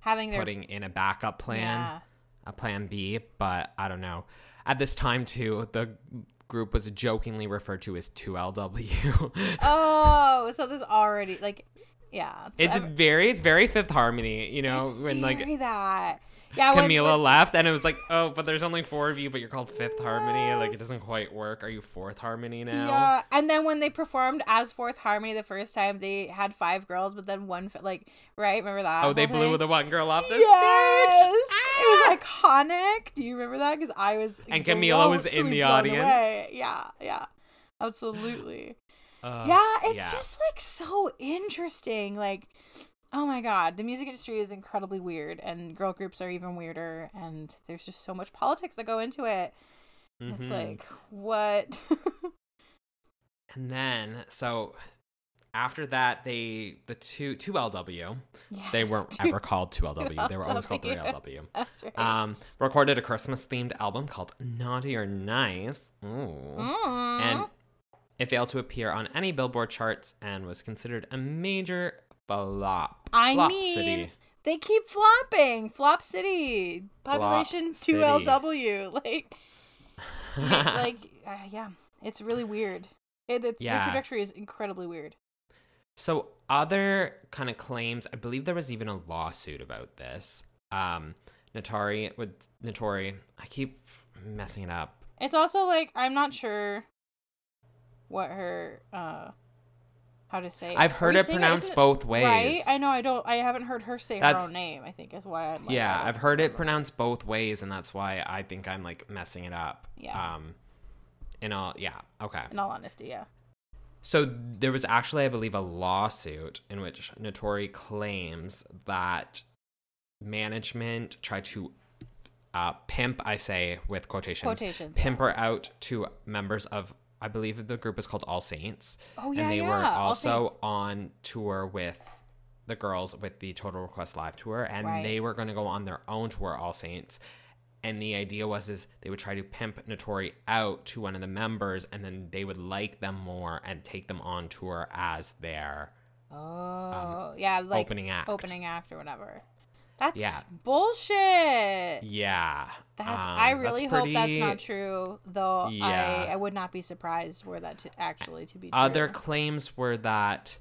Having their putting in a backup plan, Yeah. a plan B. But I don't know. At this time, too, the group was jokingly referred to as 2LW. Oh, so there's already like yeah. it's I'm- very, it's very Fifth Harmony, you know, it's when like that. Yeah, Camila when- left, and it was like, oh, but there's only four of you, but you're called Fifth Harmony. Like, it doesn't quite work. Are you Fourth Harmony now? Yeah, and then when they performed as Fourth Harmony the first time, they had five girls, but then one like right. Remember that? Oh, they blew thing? the one girl off the Yes, stage. it was iconic. Do you remember that? Because I was And Camila was in the audience. away. Yeah, yeah, absolutely. Uh, yeah, it's yeah. just like so interesting. Like, oh my god, the music industry is incredibly weird, and girl groups are even weirder. And there's just so much politics that go into it. It's Mhm. like what? And then, so after that, they the two two LW. They weren't dude, ever called two LW. They were always called three 2LW. That's right. Um, recorded a Christmas themed album called Naughty or Nice. Ooh. And it failed to appear on any Billboard charts and was considered a major flop. I flop mean, city. they keep flopping. Flop City, population City. two LW. Like, like, uh, yeah, it's really weird. It, it's, Yeah. The trajectory is incredibly weird. So other kind of claims, I believe there was even a lawsuit about this. Um, Natari with Natori, I keep messing it up. It's also like I'm not sure what her uh how to say. It. I've heard it pronounced it- both ways. Right? I know. I don't. I haven't heard her say That's- her own name. I think is why I'm. Like, yeah, I've heard it pronounced both ways, and that's why I think I'm like messing it up. Yeah. Um, in all, yeah, okay. In all honesty, yeah. So there was actually, I believe, a lawsuit in which Naturi claims that management tried to uh, pimp, I say with quotations, Quotations, pimp her out to members of, I believe that the group is called All Saints. Oh, yeah, And they yeah, were also on tour with the girls with the Total Request Live tour, and Right. they were going to go on their own tour, All Saints. And the idea was is they would try to pimp Naturi out to one of the members, and then they would like them more and take them on tour as their Oh, um, yeah, like opening act. opening act or whatever. That's Yeah. bullshit. Yeah, That's. um, I really hope that's not true, though. Yeah. I I would not be surprised were that to actually to be true. Other claims were that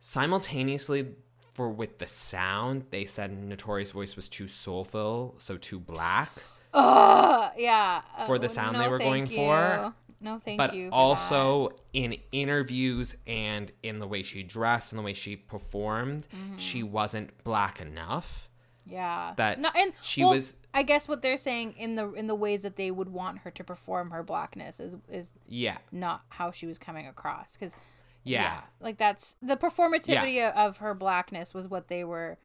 simultaneously for with the sound, they said Naturi's voice was too soulful, so too black. Ugh, yeah. For the Oh, sound no, they were going you. for. No, thank but you. for also in interviews and in the way she dressed and the way she performed, Mm-hmm. she wasn't black enough. yeah. that no, and she well, was- I guess what they're saying in the in the ways that they would want her to perform her blackness is is Yeah, not how she was coming across because yeah, like that's the performativity of her blackness was what they were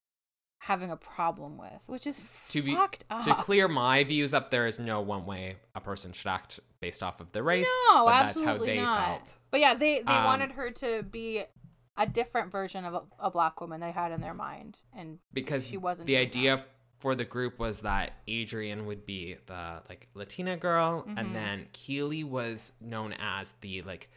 having a problem with, which is To be fucked up. to clear my views up, there is no one way a person should act based off of their race. no, but absolutely that's how they not. felt. But yeah, they they Um, wanted her to be a different version of a, a black woman they had in their mind, and because she wasn't the idea for the group was that Adrienne would be the like Latina girl Mm-hmm. and then Kiely was known as the like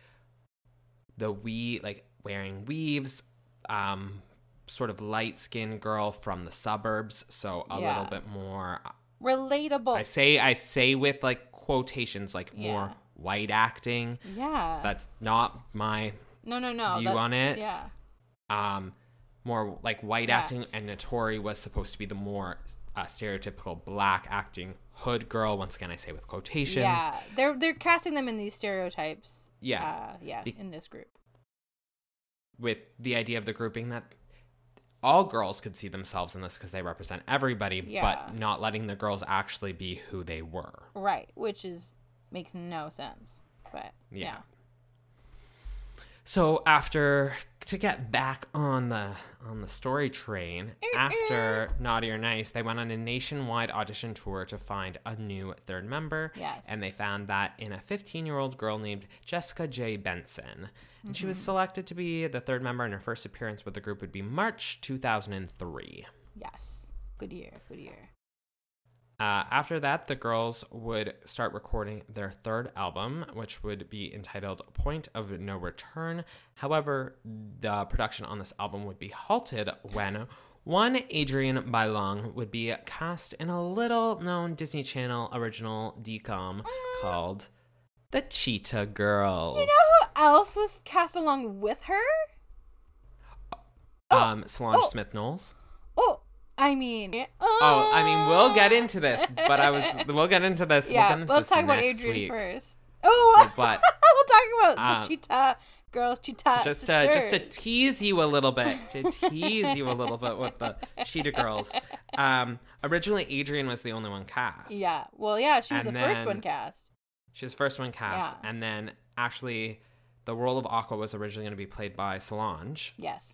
the we like wearing weaves um sort of light skinned girl from the suburbs so a Yeah. little bit more relatable. I say I say with like quotations like more white acting yeah. that's not my no, no, no. view that- on it. Yeah. um more like white Yeah. acting and Naturi was supposed to be the more a stereotypical black acting hood girl. Once again, I say with quotations. Yeah, they're they're casting them in these stereotypes. Yeah. uh, yeah, Be- in this group. with the idea of the grouping that all girls could see themselves in this because they represent everybody, Yeah. but not letting the girls actually be who they were. Right, which is makes no sense. But Yeah. yeah, So after to get back on the on the story train, after Naughty or Nice, they went on a nationwide audition tour to find a new third member. Yes. And they found that in a 15 year old girl named Jessica J. Benson. And she was Mm-hmm. selected to be the third member, and her first appearance with the group would be March 2003. yes, good year, good year. Uh, after that, the girls would start recording their third album, which would be entitled Point of No Return. However, the production on this album would be halted when one Adrienne Bailon would be cast in a little known Disney Channel original DCOM called The Cheetah Girls. You know who else was cast along with her? um, Solange oh. Smith Knowles. Oh, I mean, Oh, I mean, we'll get into this, but I was, we'll get into this. yeah. we'll into let's this talk about Adrienne week. first. Oh, But- we'll talk about Um, the cheetah girls, cheetah just to, just to tease you a little bit, to tease you a little bit with the Cheetah Girls. Um, originally, Adrienne was the only one cast. yeah. Well, yeah, she was And the first one cast. she was the first one cast, Yeah. and then actually, the role of Aqua was originally going to be played by Solange, Yes,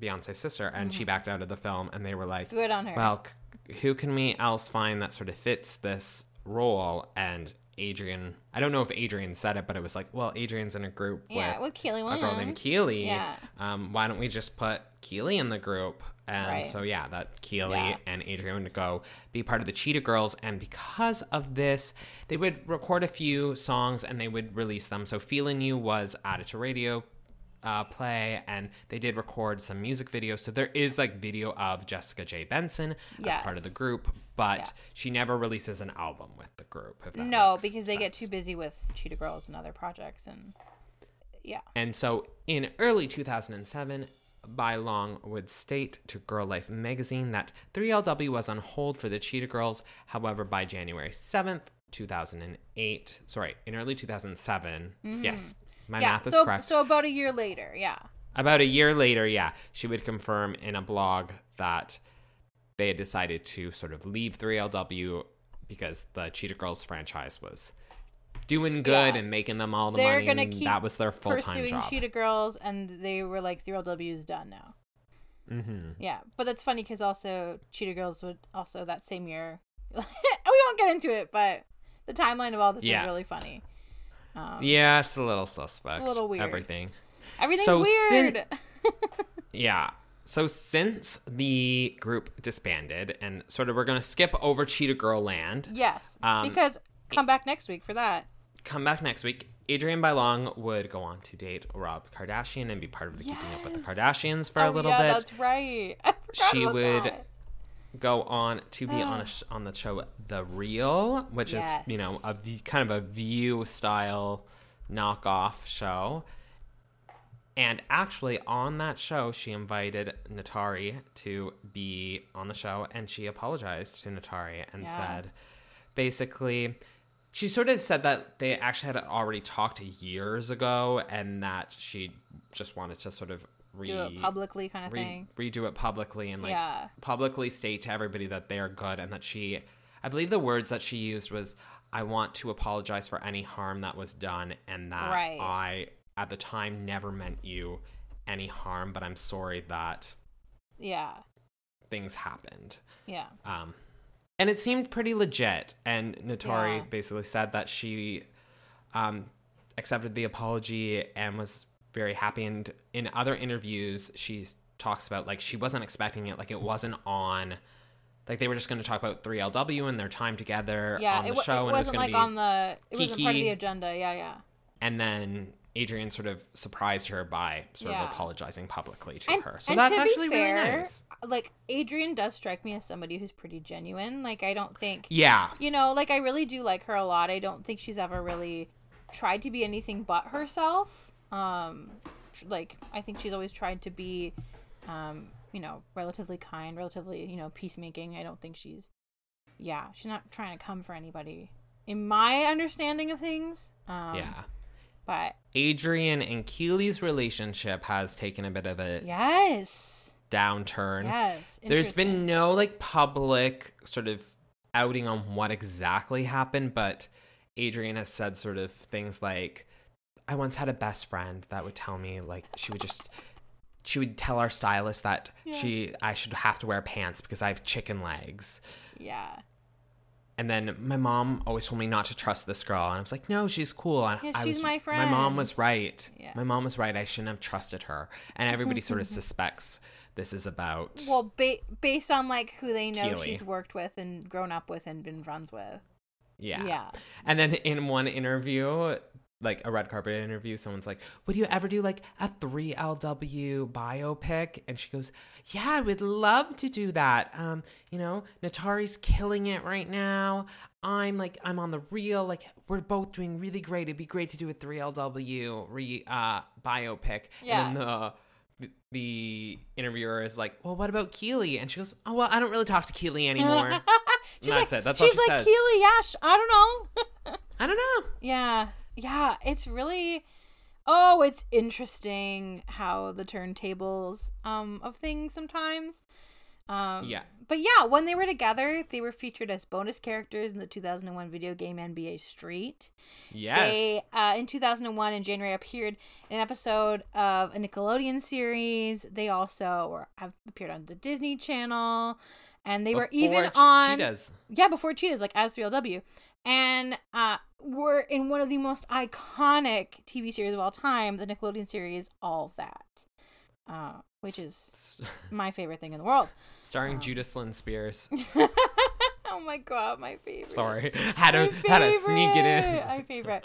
Beyonce's sister, and she backed out of the film. And they were like, good on her. "Well, c- who can we else find that sort of fits this role?" And Adrienne, I don't know if Adrienne said it, but it was like, "Well, Adrienne's in a group yeah, with with Kiely a girl named Kiely. Yeah. Um, why don't we just put Kiely in the group? And Right. so yeah, that Kiely Yeah. and Adrienne would go be part of the Cheetah Girls, and because of this, they would record a few songs and they would release them. So "Feeling You" was added to radio uh, play, and they did record some music videos. So there is like video of Jessica J. Benson as part of the group, but Yeah. she never releases an album with the group. No, because they get too busy with Cheetah Girls and other projects, and yeah, And so in early 2007, Bailon would state to Girl Life magazine that 3LW was on hold for the Cheetah Girls. However, by January 7th, 2008, sorry, in early 2007, yes, my yeah. math is So correct. so about a year later, yeah, About a year later, yeah, she would confirm in a blog that they had decided to sort of leave 3LW because the Cheetah Girls franchise was doing good Yeah. and making them all the they're money. gonna and keep that was their full time pursuing job. Cheetah Girls, and they were like, 3LW is done now." mm-hmm. Yeah, but that's funny because also Cheetah Girls would also that same year. we won't get into it, but the timeline of all this Yeah. is really funny. Um, Yeah, it's a little suspect. A little weird. Everything. Everything's So sin- weird. Yeah. So since the group disbanded, and sort of we're gonna skip over Cheetah Girl Land, yes, Um, because come back next week for that. come back next week. Adrienne Bailon would go on to date Rob Kardashian and be part of the Keeping Up with the Kardashians for a Oh, little yeah, bit. that's right. I forgot She would that. Go on to be on a ah. sh- on the show The Real, which is you know a kind of a View style knockoff show. And actually, on that show, she invited Naturi to be on the show, and she apologized to Naturi and Yeah. said, basically, she sort of said that they actually had already talked years ago, and that she just wanted to sort of re- do it publicly, kind of re- thing. redo it publicly and like Yeah. publicly state to everybody that they are good and that she I believe the words that she used was I want to apologize for any harm that was done and that Right. I at the time never meant you any harm but I'm sorry that Yeah, things happened. yeah, Um and it seemed pretty legit and Naturi Yeah. basically said that she um accepted the apology and was very happy and in other interviews she talks about like she wasn't expecting it like it wasn't on like they were just going to talk about 3LW and their time together yeah. on the it, show it and it was going like to be on the. It wasn't part of the agenda. Yeah, yeah. and then Adrienne sort of surprised her by sort Yeah. of apologizing publicly to And, her. So that's actually fair, really nice. like Adrienne does strike me as somebody who's pretty genuine. Like I don't think Yeah. you know, like I really do like her a lot. I don't think she's ever really tried to be anything but herself. Um like I think she's always tried to be um, you know, relatively kind, relatively, you know, peacemaking. I don't think she's yeah, she's not trying to come for anybody. In my understanding of things, um, yeah. But Adrienne and Kiely's relationship has taken a bit of a yes, downturn. yes, There's been no like public sort of outing on what exactly happened, but Adrienne has said sort of things like, I once had a best friend that would tell me like she would just she would tell our stylist that Yeah. she I should have to wear pants because I have chicken legs. yeah, And then my mom always told me not to trust this girl, and I was like, "No, she's cool." And Yeah, I she's was, my My mom was right. Yeah. My mom was right. I shouldn't have trusted her. And everybody sort of suspects this is about. well, ba- based on like who they know Kiely. she's worked with and grown up with and been friends with. yeah. yeah. And then in one interview, like a red carpet interview, someone's like, "Would you ever do like a three LW biopic?" And she goes, "Yeah, I would love to do that. Um, you know, Naturi's killing it right now. I'm like, I'm on the real. Like, we're both doing really great. It'd be great to do a three LW re uh biopic." Yeah. And the the interviewer is like, "Well, what about Kiely?" And she goes, "Oh, well, I don't really talk to Kiely anymore." she's That's like, it. That's all she's she like says. Kiely. Yeah, sh- I don't know. I don't know. Yeah. Yeah. It's really oh, it's interesting how the turntables um of things sometimes. Um Yeah. But yeah, when they were together, they were featured as bonus characters in the 2001 video game NBA Street. Yes. They uh, in 2001 in January appeared in an episode of a Nickelodeon series. They also were, have appeared on the Disney Channel and they were even on Cheetahs. yeah, before Cheetahs, like as 3LW. And uh, we're in one of the most iconic TV series of all time, the Nickelodeon series All That, uh, which is my favorite thing in the world. starring Judas Lynn Spears. oh my god, my favorite. Sorry, had to had to sneak it in. My favorite.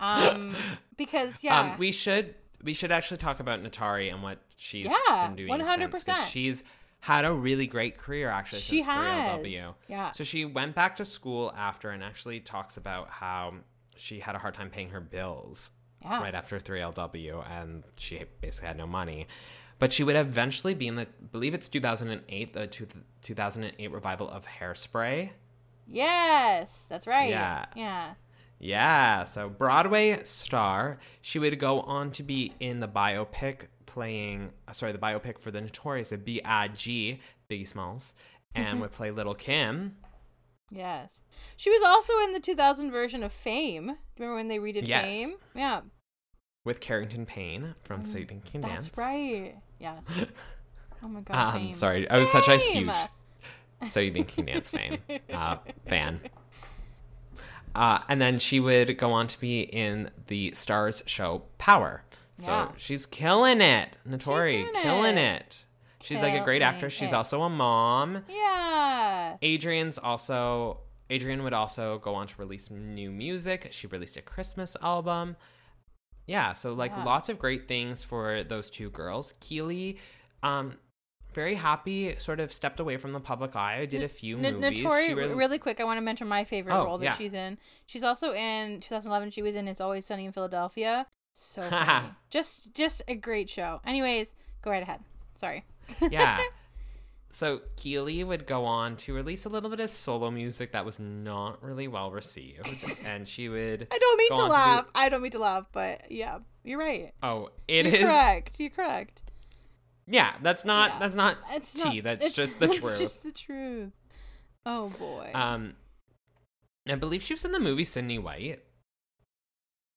Um, because yeah, Um, we should we should actually talk about Naturi and what she's Yeah, been doing 100%. since, 'cause she's had a really great career actually she since has. 3LW. Yeah. So she went back to school after and actually talks about how she had a hard time paying her bills yeah. right after 3LW and she basically had no money. But she would eventually be in the believe it's 2008 the two, 2008 revival of Hairspray. Yes, that's right. Yeah. Yeah. Yeah, so Broadway star. She would go on to be in the biopic playing, uh, sorry, the biopic for the Notorious, the B.I.G., Biggie Smalls, and would play Little Kim. Yes. She was also in the 2000 version of Fame. Do you remember when they redid Yes. Fame? Yeah. with Kherington Payne from So You Think Can Mm, That's Dance. right. Yes. Oh my god. Um, Fame. sorry, I was such a huge So You Think You Dance fame uh, fan. Uh, and then she would go on to be in the Starz show Power. So Yeah. she's killing it. Naturi, killing it. it. She's like a great actress. She's also a mom. Yeah. Adrienne's also Adrienne would also go on to release new music. She released a Christmas album. Yeah, so like Yeah. lots of great things for those two girls. Kiely, um, very happy, sort of stepped away from the public eye. Did a few N- movies. Notori, She really- really quick, I want to mention my favorite Oh, role that yeah. she's in. She's also in 2011. She was in It's Always Sunny in Philadelphia. So funny. just, just a great show. Anyways, go right ahead. Sorry. yeah. So Kiely would go on to release a little bit of solo music that was not really well received, and she would. I don't mean go to do- laugh. I don't mean to laugh, but yeah, you're right. oh, it you're is. correct. You're correct. Yeah, that's not. Yeah. That's not It's tea. not- that's it's- just the that's truth. just the truth. Oh boy. Um, I believe she was in the movie Sydney White.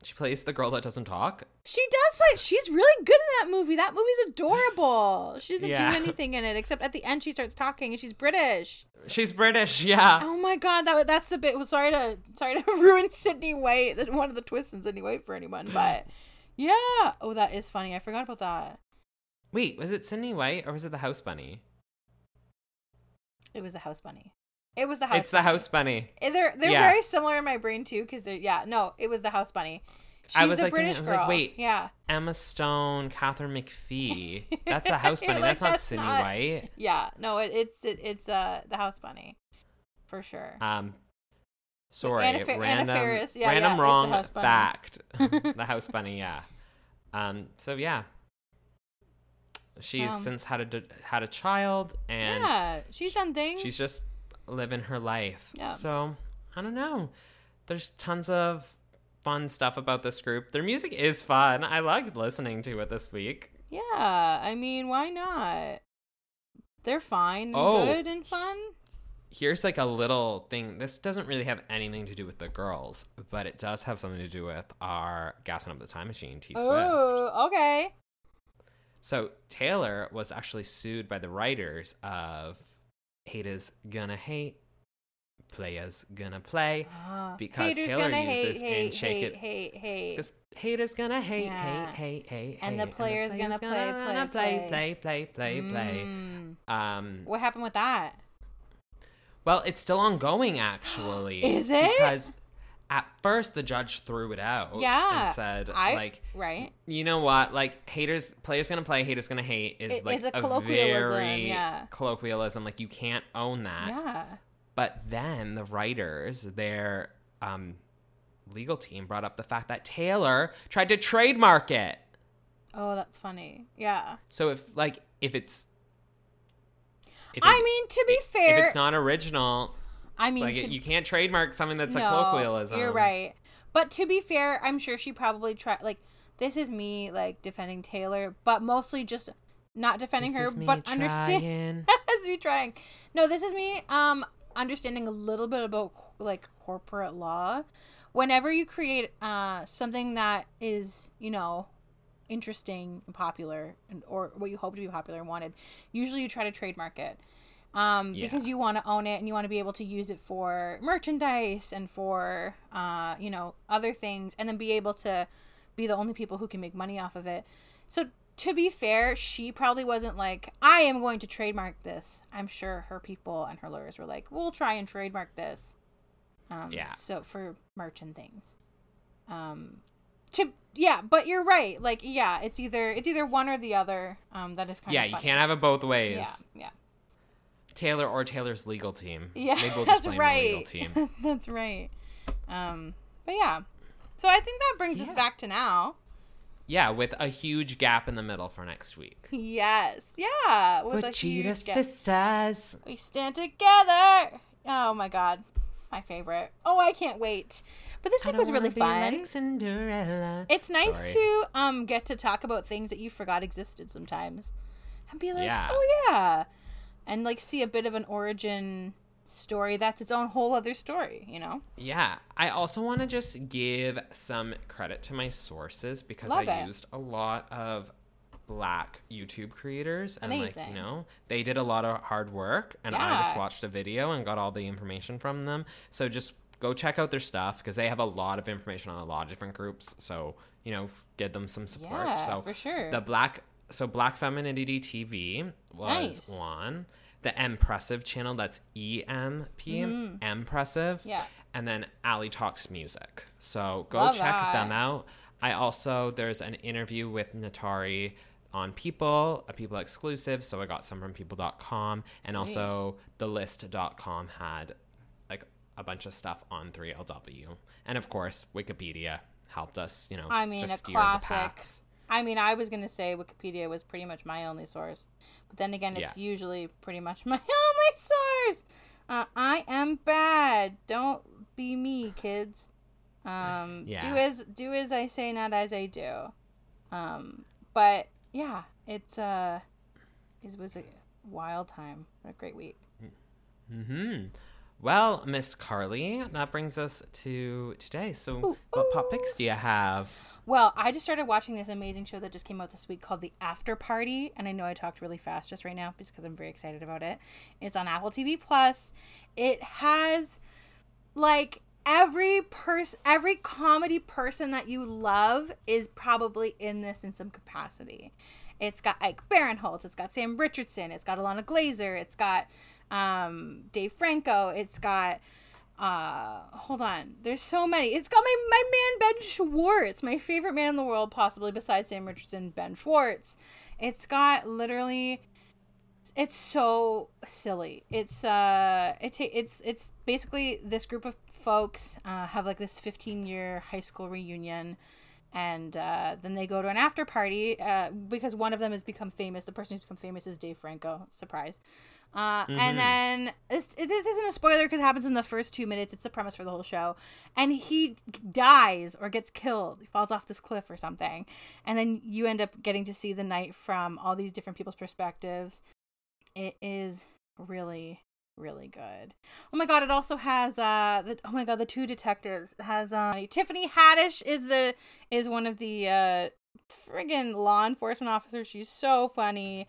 She plays the girl that doesn't talk. She does play. She's really good in that movie. That movie's adorable. She doesn't Yeah. do anything in it except at the end she starts talking and she's British. She's British, yeah. Oh my god, that that's the bit. Well, sorry to sorry to ruin Sydney White, one of the twists in Sydney White for anyone, but yeah. Oh, that is funny. I forgot about that. Wait, was it Sydney White or was it the House Bunny? It was the House Bunny. It was the House. Bunny. It's the House Bunny. Eh, They're they're Yeah. very similar in my brain too, because they're yeah. No, it was the House Bunny. She's I was the like thinking- British I was like, girl. wait. Yeah. Emma Stone, Katharine McPhee. That's a House Bunny. like, that's not "That's Sydney not- White. Yeah. No, it, it's it, it's uh the House Bunny, for sure. Um, sorry, Anna Fa- Anna random, Yeah, random yeah, it's the wrong House Bunny. fact. the House Bunny, yeah. Um, so yeah, she's Um, since had a had a child, and yeah, she's done things. she's just living her life. Yeah. So I don't know. There's tons of fun stuff about this group. Their music is fun. I liked listening to it this week. Yeah, I mean, why not? They're fine, and Oh. good, and fun. Here's like a little thing. This doesn't really have anything to do with the girls, but it does have something to do with our gassing up the time machine, T Swift. Oh, okay. So Taylor was actually sued by the writers of Haters Gonna Hate, Players Gonna Play. Ah, Because haters Taylor gonna hate, uses hate, Shake hate, It- hate, hate. Because haters gonna hate, Yeah. hate, hate, hate, And hate, the players gonna play, gonna play, play, play, play, play. Mm. Um, What happened with that? well, it's still ongoing, actually. Is it? Because at first the judge threw it out. Yeah, and said I like, right. you know what? Like haters, players gonna play, haters gonna hate is It like is a a, colloquialism, very yeah. colloquialism. Like you can't own that. Yeah. But then the writers, their um, legal team, brought up the fact that Taylor tried to trademark it. Oh, that's funny. Yeah. So if like if it's if, I mean, to be if fair, if it's not original, I mean, like to, you can't trademark something that's a colloquialism. You're right. But to be fair, I'm sure she probably tried. Like, this is me like defending Taylor, but mostly just not defending This her, but understand. trying. That's me trying. No, this is me um understanding a little bit about like corporate law. Whenever you create uh something that is, you know, interesting and popular and or what you hope to be popular and wanted, usually you try to trademark it. Um, Yeah. because you want to own it and you want to be able to use it for merchandise and for uh, you know, other things and then be able to be the only people who can make money off of it. So to be fair, she probably wasn't like, I am going to trademark this. I'm sure her people and her lawyers were like, we'll try and trademark this. Um, Yeah. So for merch and things. Um, to yeah, but you're right. Like yeah, it's either it's either one or the other. Um, that is kind of Yeah, you can't have it both ways. Yeah, yeah, Taylor or Taylor's legal team. yeah. Maybe we'll that's just blame the legal right. team. that's right. Um, but yeah. So I think that brings us back to now. Yeah, with a huge gap in the middle for next week. Yes. Yeah. With a Vegeta huge gap. sisters. We stand together. Oh my god. My favorite. Oh, I can't wait. But this I week was really fun. like Cinderella. it's nice Sorry. to um get to talk about things that you forgot existed sometimes. And be like, Yeah. "Oh yeah." And like see a bit of an origin story that's its own whole other story, you know? Yeah, I also want to just give some credit to my sources because Love I it. used a lot of black YouTube creators and like, you know, they did a lot of hard work and I just watched a video and got all the information from them. So just go check out their stuff because they have a lot of information on a lot of different groups. So, you know, give them some support. Yeah, so for sure. The black so Black Femininity TV was Nice. one. The Empressive channel, that's E M P Empressive Mm-hmm. Yeah. and then Ali Talks Music. So go Love check that. them out. I also there's an interview with Naturi on People, a People exclusive. So I got some from People.com, and also TheList.com had like a bunch of stuff on 3LW, and of course Wikipedia helped us. You know, I mean, just a steer the classic. I mean, I was going to say Wikipedia was pretty much my only source. But then again, it's Yeah. usually pretty much my only source. Uh, I am bad. Don't be me, kids. Um, Yeah. Do as do as I say, not as I do. Um, but yeah, it's uh, it was a wild time. What a great week. Hmm. Well, Miss Carly, that brings us to today. So, what pop picks do you have? Well, I just started watching this amazing show that just came out this week called The After Party, and I know I talked really fast just right now because I'm very excited about it. It's on Apple TV Plus. It has like every person, every comedy person that you love is probably in this in some capacity. It's got Ike Barinholtz, it's got Sam Richardson, it's got Ilana Glazer, it's got um, Dave Franco, it's got uh hold on there's so many it's got my my man ben schwartz my favorite man in the world possibly besides sam richardson ben schwartz it's got literally it's so silly it's uh it ta- it's it's basically this group of folks uh have like this 15 year high school reunion and uh, then they go to an after party uh, because one of them has become famous. The person who's become famous is Dave Franco. Surprise. Uh, And then this, this isn't a spoiler because it happens in the first two minutes. It's the premise for the whole show. And he dies or gets killed. He falls off this cliff or something. And then you end up getting to see the night from all these different people's perspectives. It is really, really good. Oh my god! It also has uh, the, oh my god, the two detectives it has uh, Tiffany Haddish is the is one of the uh friggin' law enforcement officers. She's so funny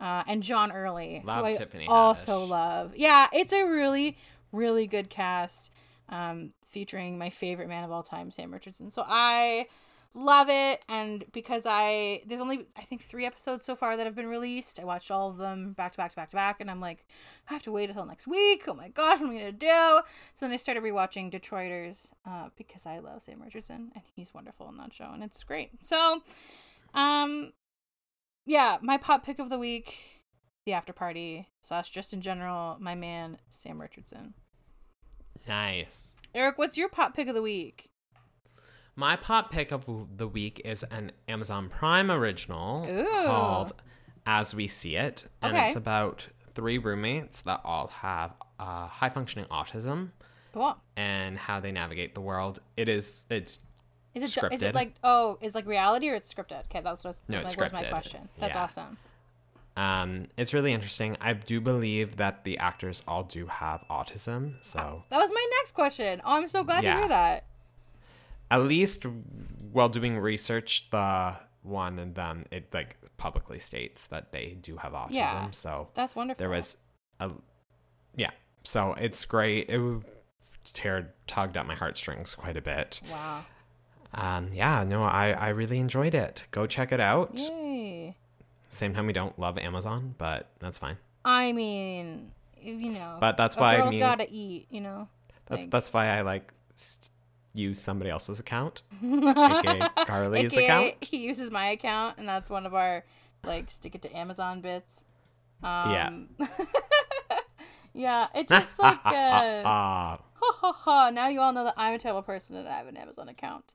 uh, and John Early. Love I Tiffany Also Haddish. love. Yeah, it's a really, really good cast um, featuring my favorite man of all time, Sam Richardson. So I love it, and because I there's only I think three episodes so far that have been released. I watched all of them back to back to back to back, and I'm like, I have to wait until next week. Oh my gosh, what am I gonna do? So then I started rewatching Detroiters uh, because I love Sam Richardson, and he's wonderful in that show, and it's great. So, um, yeah, my pop pick of the week, the after party, slash just in general, my man Sam Richardson. Nice. Eric, what's your pop pick of the week? My pop pick of the week is an Amazon Prime original Ooh. called As We See It. And Okay. it's about three roommates that all have uh, high functioning autism Cool. and how they navigate the world. It is, it's, Is it is Scripted. it like oh is like reality or it's scripted? Okay, that's what No, like, it's was my question. That's Yeah. awesome. um, it's really interesting. I do believe that the actors all do have autism. So That was my next question. Oh, I'm so glad Yeah. to hear that. at least while doing research, the one and them, it like publicly states that they do have autism. Yeah. So That's wonderful. there was a yeah so it's great it tear tugged at my heartstrings quite a bit wow. Um yeah no i i really enjoyed it go check it out Yay. same time we don't love amazon but that's fine I mean, you know, But that's why I girl's mean- gotta eat. You know. that's Like- that's why i like st- use somebody else's account aka carly's AKA, account He uses my account, and that's one of our like stick it to Amazon bits. Yeah. Um, yeah, it's just like uh, ha ha ha. Now you all know that I'm a terrible person and I have an Amazon account.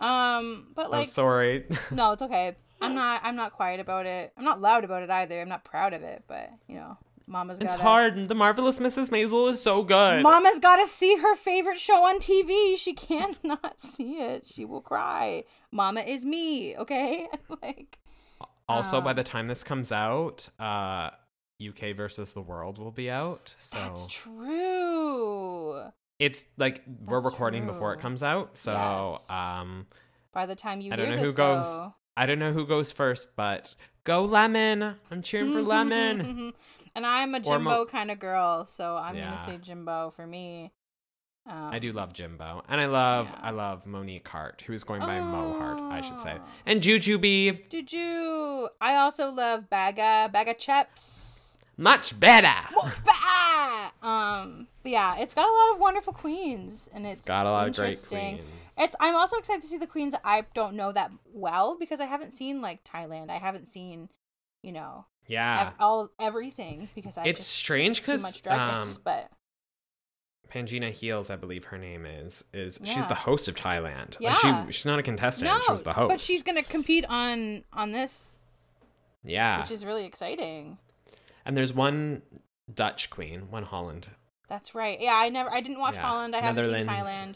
Um, but i'm like, sorry no, it's okay. I'm not. I'm not quiet about it. I'm not loud about it either. I'm not proud of it, but you know, Mama's got. it's hard the marvelous mrs maisel is so good Mama's got to see her favorite show on TV. She can't not see it. She will cry. Mama is me, okay? like also by um, the time this comes out uh uk versus the world will be out so that's true. It's like we're That's recording before it comes out so Yes. um By the time you I hear don't know this, who goes though- i don't know who goes first but go lemon i'm cheering for lemon and I'm a Jimbo Mo- kind of girl, so I'm Yeah. gonna say Jimbo for me. Um, i do love jimbo and i love Yeah. i love monique heart who's going by mo heart i should say and Juju jujubee Juju. I also love Baga Baga Chipz. much better Bah! um, but yeah, it's got a lot of wonderful queens, and it's got a lot of great queens It's. I'm also excited to see the queens I don't know that well because I haven't seen like Thailand. I haven't seen, you know, yeah ev- all everything because I It's strange too 'cause, much drag um, But Pangina Heels, I believe her name is, is she's the host of Thailand. Like, Yeah. she she's not a contestant. no, she was the host. but she's gonna compete on on this, yeah. which is really exciting. and there's one Dutch queen, one Holland. That's right. Yeah, I never. I didn't watch Yeah. Holland. I haven't seen Thailand.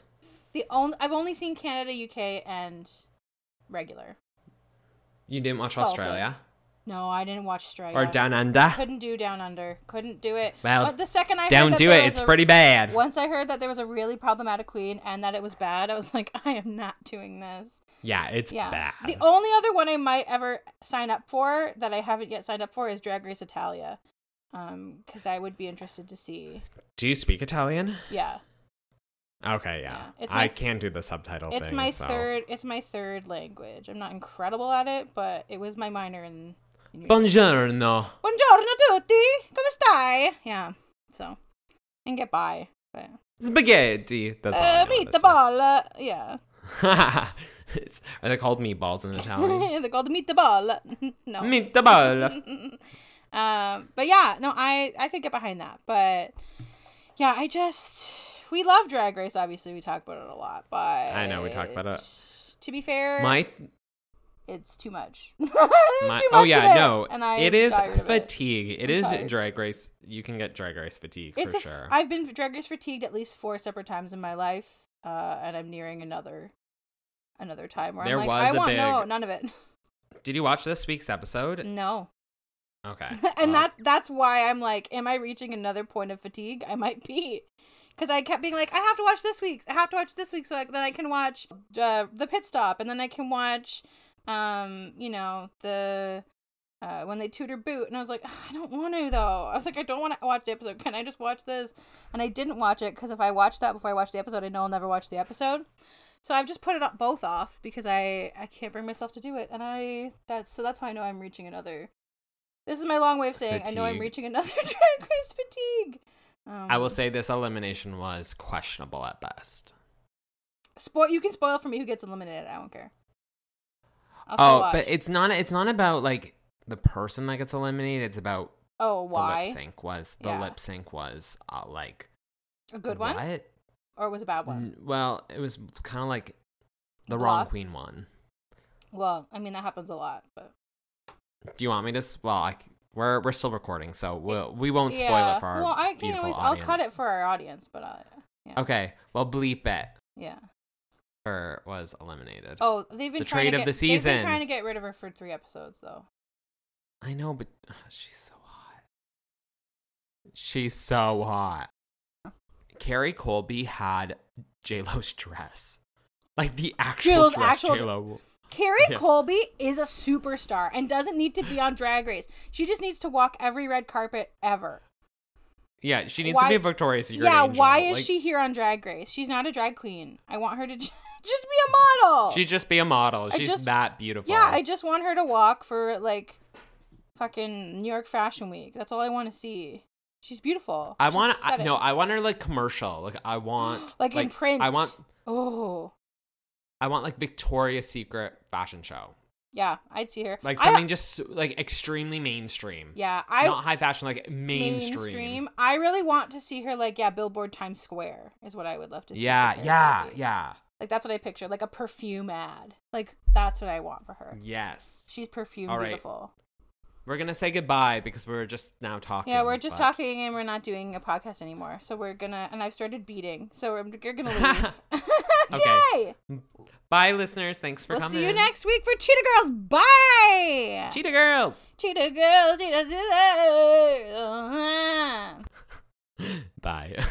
The only I've only seen Canada, UK, and regular. You didn't watch Salted. Australia No, I didn't watch Australia. or Down Under? Couldn't do Down Under. Couldn't do it. Well, but the second I Don't do it. It's a- pretty bad. Once I heard that there was a really problematic queen and that it was bad, I was like, I am not doing this. Yeah, it's Yeah. bad. The only other one I might ever sign up for that I haven't yet signed up for is Drag Race Italia. Um, because I would be interested to see. do you speak Italian? Yeah, Okay, yeah. Yeah, I can't do the subtitle it's thing. my so. third. It's my third language. I'm not incredible at it, but it was my minor in. in Buongiorno. Buongiorno tutti. Come stai? Yeah. So, and get by, but. Spaghetti. That's all. Uh, meatball. Yeah. Are they called meatballs in Italian? They're called meatball. no. Meatball. Um, but yeah, no, I I could get behind that. But yeah, I just we love Drag Race. Obviously, we talk about it a lot. But I know, we talk about it To be fair, My, it's too much. My too oh yeah, it, no, and I it is of it. fatigue. It I'm tired. drag race. You can get drag race fatigue It's for a sure. I've been drag race fatigued at least four separate times in my life, uh, and I'm nearing another another time where There I'm like, was I want no none of it. Did you watch this week's episode? no, Okay, and well, that's that's why I'm like, am I reaching another point of fatigue? I might be, because I kept being like, I have to watch this week's, I have to watch this week, so I, then I can watch uh, the pit stop, and then I can watch, um, you know, the. Uh, when they tutor boot. And i was like i don't want to though. I was like i don't want to watch the episode. Can i just watch this? And i didn't watch it because if i watch that before i watch the episode i know i'll never watch the episode. So i've just put it up both off because i i can't bring myself to do it. And i that's so that's how i know i'm reaching another this is my long way of saying i know i'm reaching another drag race fatigue um, I will say this elimination was questionable at best. spoil you can spoil for me who gets eliminated i don't care I'll Oh, but it's not. It's not about like the person that gets eliminated. It's about oh the why lip sync was. The Yeah. lip sync was uh, like a good one What? or was a bad one Well, it was kind of like the wrong queen one. well i mean that happens a lot but Do you want me to? Well, I, we're we're still recording, so we'll we won't spoil yeah it for our well i can always i'll cut it for our audience but uh yeah Okay, well, bleep it. yeah Her was eliminated. Oh, they've been The trying trade to of get, the They've season. been trying to get rid of her for three episodes, though. I know, but uh, she's so hot. She's so hot. Kerri Colby had J Lo's dress, like the actual J.Lo's dress. actual- J Lo. Kerri Yeah. Colby is a superstar and doesn't need to be on Drag Race. She just needs to walk every red carpet ever. Yeah, she needs Why- to be a Victoria's Secret yeah, angel. why is Like, she here on Drag Race? She's not a drag queen. I want her to just be a model. She'd just be a model. She's just- that beautiful. yeah, I just want her to walk for like fucking New York Fashion Week. That's all I want to see. She's beautiful. I want to. No, I want her like commercial. Like I want like, in print. I want. Oh, I want like Victoria's Secret fashion show. yeah, I'd see her. Like I- something just like extremely mainstream. yeah, I Not high fashion, like mainstream. mainstream. I really want to see her like yeah, Billboard Times Square is what I would love to see. Yeah, yeah, Colby. yeah. Like that's what I picture, like a perfume ad. Like that's what I want for her. Yes. She's perfume right. beautiful. We're gonna say goodbye because we're just now talking. Yeah, we're just but- talking and we're not doing a podcast anymore. So we're gonna and I've started beating. So we're, you're gonna leave. Okay. Yay! Bye, listeners. Thanks for We'll coming. see you next week for Cheetah Girls. Bye. Cheetah girls. Cheetah Girls. Cheetah. Uh-huh. Bye.